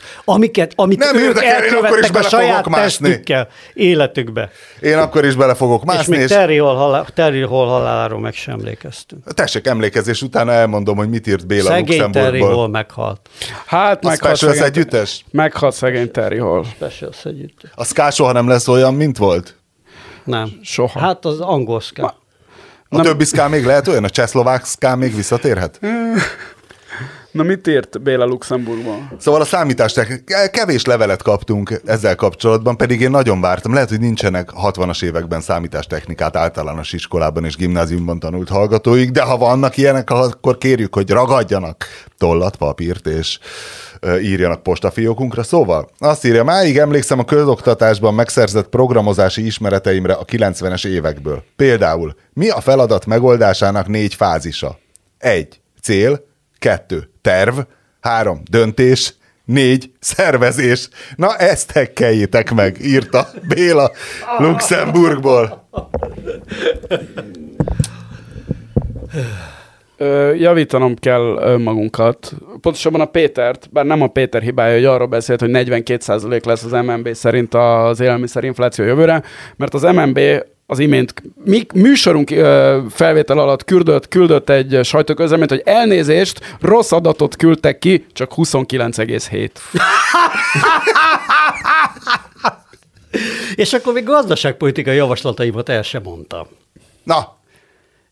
Amiket, amit Nem ők érdekel, én akkor is elkövettek a saját mászni. testükkel, életükbe. Én akkor is bele fogok és mászni, még és, Terry Hall, halál, Terry Hall haláláról meg sem emlékeztünk. tessék emlékezés, utána elmondom, hogy mit írt Béla Szegény Terry Luxemburgból. Hall meghalt. Hát A meghalt Specials szegény, együttes? meghalt szegény Terry Hall. Specials együtt. A Ská soha nem lesz olyan, mint volt? Nem. Soha. Hát az angol ska. A Nem. többi Ská még lehet olyan? A csehszlovák Ská még visszatérhet? Na mit írt Béla Luxemburgban? Szóval a számítástechnika, kevés levelet kaptunk ezzel kapcsolatban, pedig én nagyon vártam. Lehet, hogy nincsenek 60-as években számítástechnikát általános iskolában és gimnáziumban tanult hallgatóik, de ha vannak ilyenek, akkor kérjük, hogy ragadjanak tollat, papírt és írjanak postafiókunkra. Szóval azt írja, máig emlékszem a közoktatásban megszerzett programozási ismereteimre a 90-es évekből. Például, mi a feladat megoldásának négy fázisa? Egy, cél, kettő, terv, három, döntés, négy, szervezés. Na ezt hekkeljétek meg, írta Béla Luxemburgból. Javítanom kell önmagunkat. Pontosabban a Pétert, bár nem a Péter hibája, hogy arról beszélt, hogy 42% lesz az MNB szerint az élelmiszerinfláció jövőre, mert az MNB az imént mi, műsorunk ö, felvétel alatt küldött, küldött egy sajtóközleményt, hogy elnézést, rossz adatot küldtek ki, csak 29,7. És akkor még gazdaságpolitikai javaslataimat el sem mondtam. Na,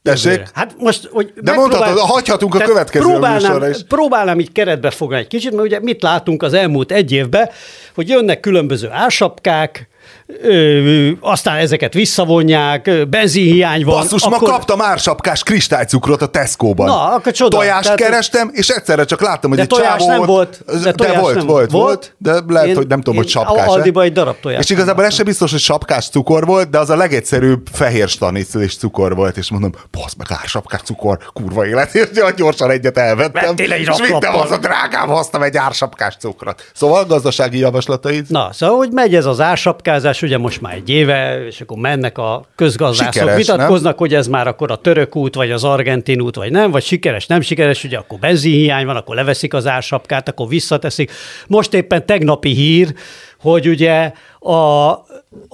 tessék, Hát most, hogy De mondhatod, hagyhatunk a következő próbálnám, is. Próbálnám így keretbe fogni egy kicsit, mert ugye mit látunk az elmúlt egy évben, hogy jönnek különböző ásapkák, ö, aztán ezeket visszavonják, benzinhiány van. basszus, ma kaptam ársapkás kristálycukrot a Tesco-ban. Na, akkor csoda. Tojást Tehát- kerestem, és egyszerre csak láttam, hogy De egy tojás csávó nem volt. De, De tojás volt, nem volt, volt. volt, de lehet, Én- hogy nem tudom, hogy sapkás Aldiba egy darab tojás És igazából ez sem biztos, hogy sapkás cukor volt, de az a legegyszerűbb fehér staniclis cukor volt, és mondom, basz meg ársapkás cukor, kurva élet, és gyorsan egyet elvettem. Egy és vittem haza, drágám, hoztam egy ársapkás cukrot. Szóval gazdasági javaslataid? Na, szóval, hogy megy ez az ársapkázás, ugye most már egy éve, és akkor mennek a közgazdászok, Sikeres, vitatkoznak, hogy ez már akkor a török út, vagy az argentin út, vagy nem, vagy sikeres, nem sikeres, ugye akkor benzinhiány van, akkor leveszik az ársapkát, akkor visszateszik. Most éppen tegnapi hír, hogy ugye a,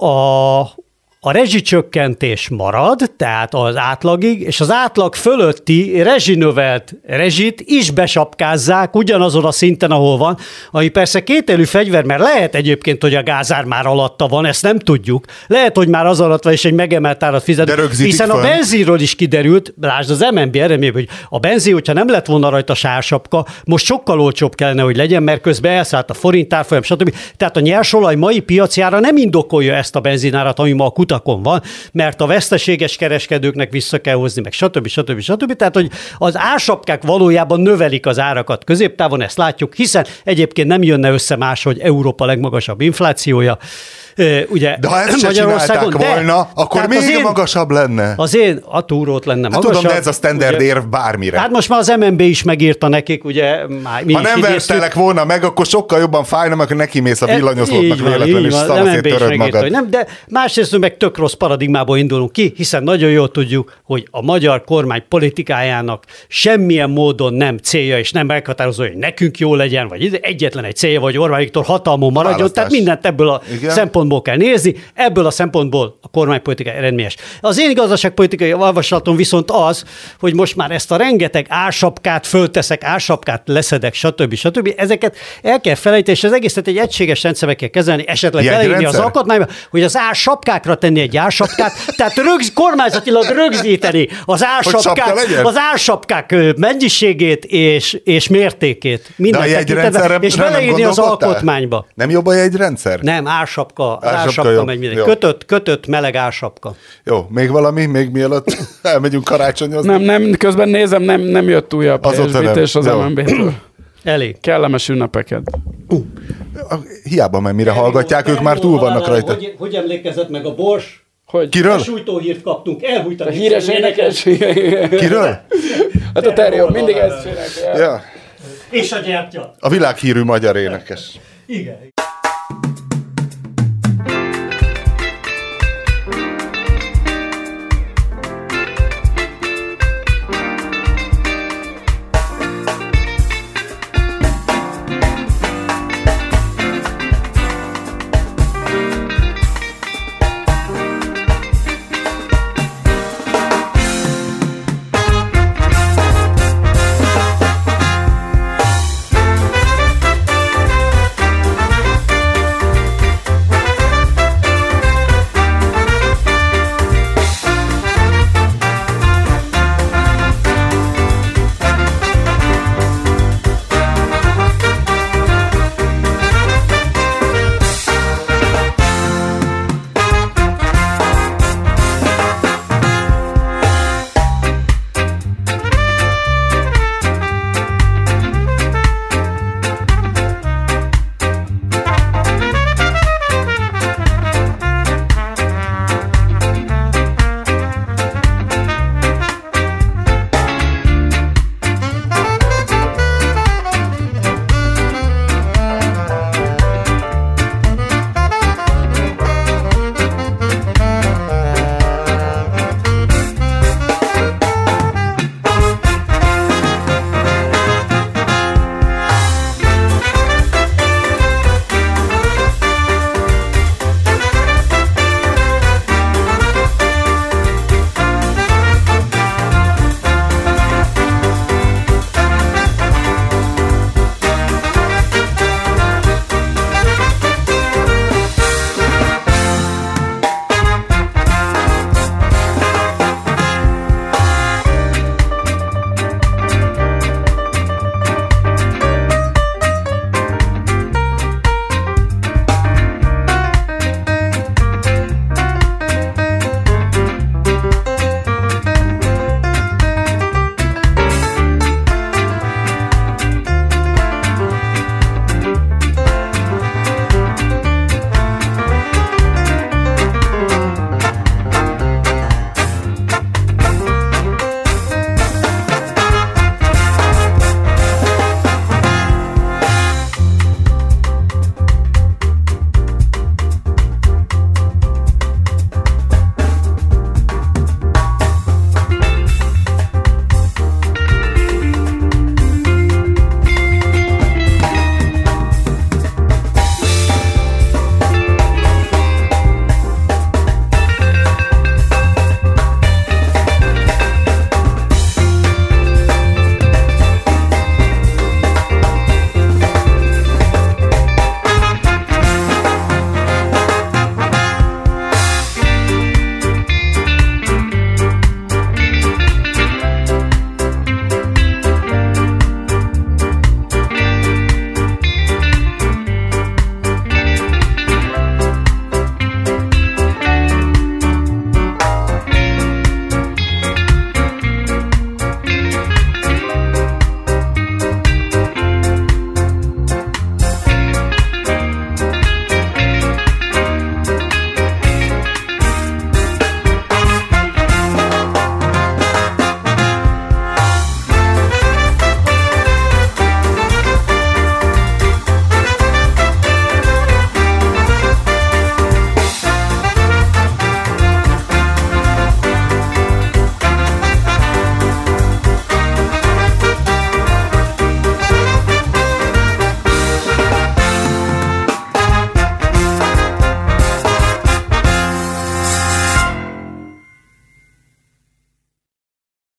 a a rezsicsökkentés marad, tehát az átlagig, és az átlag fölötti rezsinövelt rezsit is besapkázzák ugyanazon a szinten, ahol van, ami persze kételű fegyver, mert lehet egyébként, hogy a gázár már alatta van, ezt nem tudjuk. Lehet, hogy már az alatt van, és egy megemelt árat fizet. De rögzítik Hiszen a fönn. benzinről is kiderült, lásd az MNB eredményében, hogy a benzin, hogyha nem lett volna rajta sársapka, most sokkal olcsóbb kellene, hogy legyen, mert közben elszállt a forint árfolyam, stb. Tehát a nyersolaj mai piacjára nem indokolja ezt a benzinárat, ami ma a kutakon van, mert a veszteséges kereskedőknek vissza kell hozni, meg stb. stb. stb. Tehát, hogy az ársapkák valójában növelik az árakat középtávon, ezt látjuk, hiszen egyébként nem jönne össze máshogy Európa legmagasabb inflációja. Ugye, De ha ezt se Magyarországon, de- volna, akkor még én- magasabb lenne. az én a túrót lenne Hát magasabb. tudom, de ez a standard ugye. érv bármire. Hát most már az MNB is megírta nekik, ugye, már mi Ha nem vertelek volna meg, akkor sokkal jobban fájna, amikor neki mész a E- van, véletlenül, és szanaszét töröd magad. hogy Nem, de másrészt meg tök rossz paradigmából indulunk ki, hiszen nagyon jól tudjuk, hogy a magyar kormány politikájának semmilyen módon nem célja, és nem meghatározó, hogy nekünk jó legyen, vagy egyetlen egy célja, vagy Orbán Viktor hatalmon maradjon, Választás. tehát mindent ebből a Igen. Szempontból kell nézni, ebből a szempontból a kormánypolitika eredményes. Az én gazdaságpolitikai javaslatom viszont az, hogy most már ezt a rengeteg ársapkát fölteszek, ársapkát leszedek, stb. stb. Ezeket el kell felejteni, és az egészet egy egységes rendszerbe kell kezelni, esetleg beleírni az alkotmányba, hogy az ársapkákra tenni egy ársapkát, tehát rögz, kormányzatilag rögzíteni az legyen? az ársapkák ö, mennyiségét és, és mértékét. De a Minden jegyrendszerre tekintetben, és beleírni az alkotmányba. Nem jobb a jegyrendszer? Nem, ársapka ársapka, Ársapka ársapka jó. megy mindegy. Jó. Kötött, kötött meleg ársapka. Jó, még valami, még mielőtt elmegyünk karácsonyozni? Nem, nem, közben nézem, nem, nem jött újabb nem. PSBT-s az. MNB-től. Elég. Kellemes ünnepeket. Hiába, mert mire hallgatják, ők már túl vannak rajta. Hogy, hogy emlékezett meg a Bors? Hogy? Kiről? Sújtóhírt kaptunk, elhújt a, híres énekes. Kiről? hát a Terió mindig ezt csinálja. Ja, És a gyertya. a világhírű magyar énekes. Igen.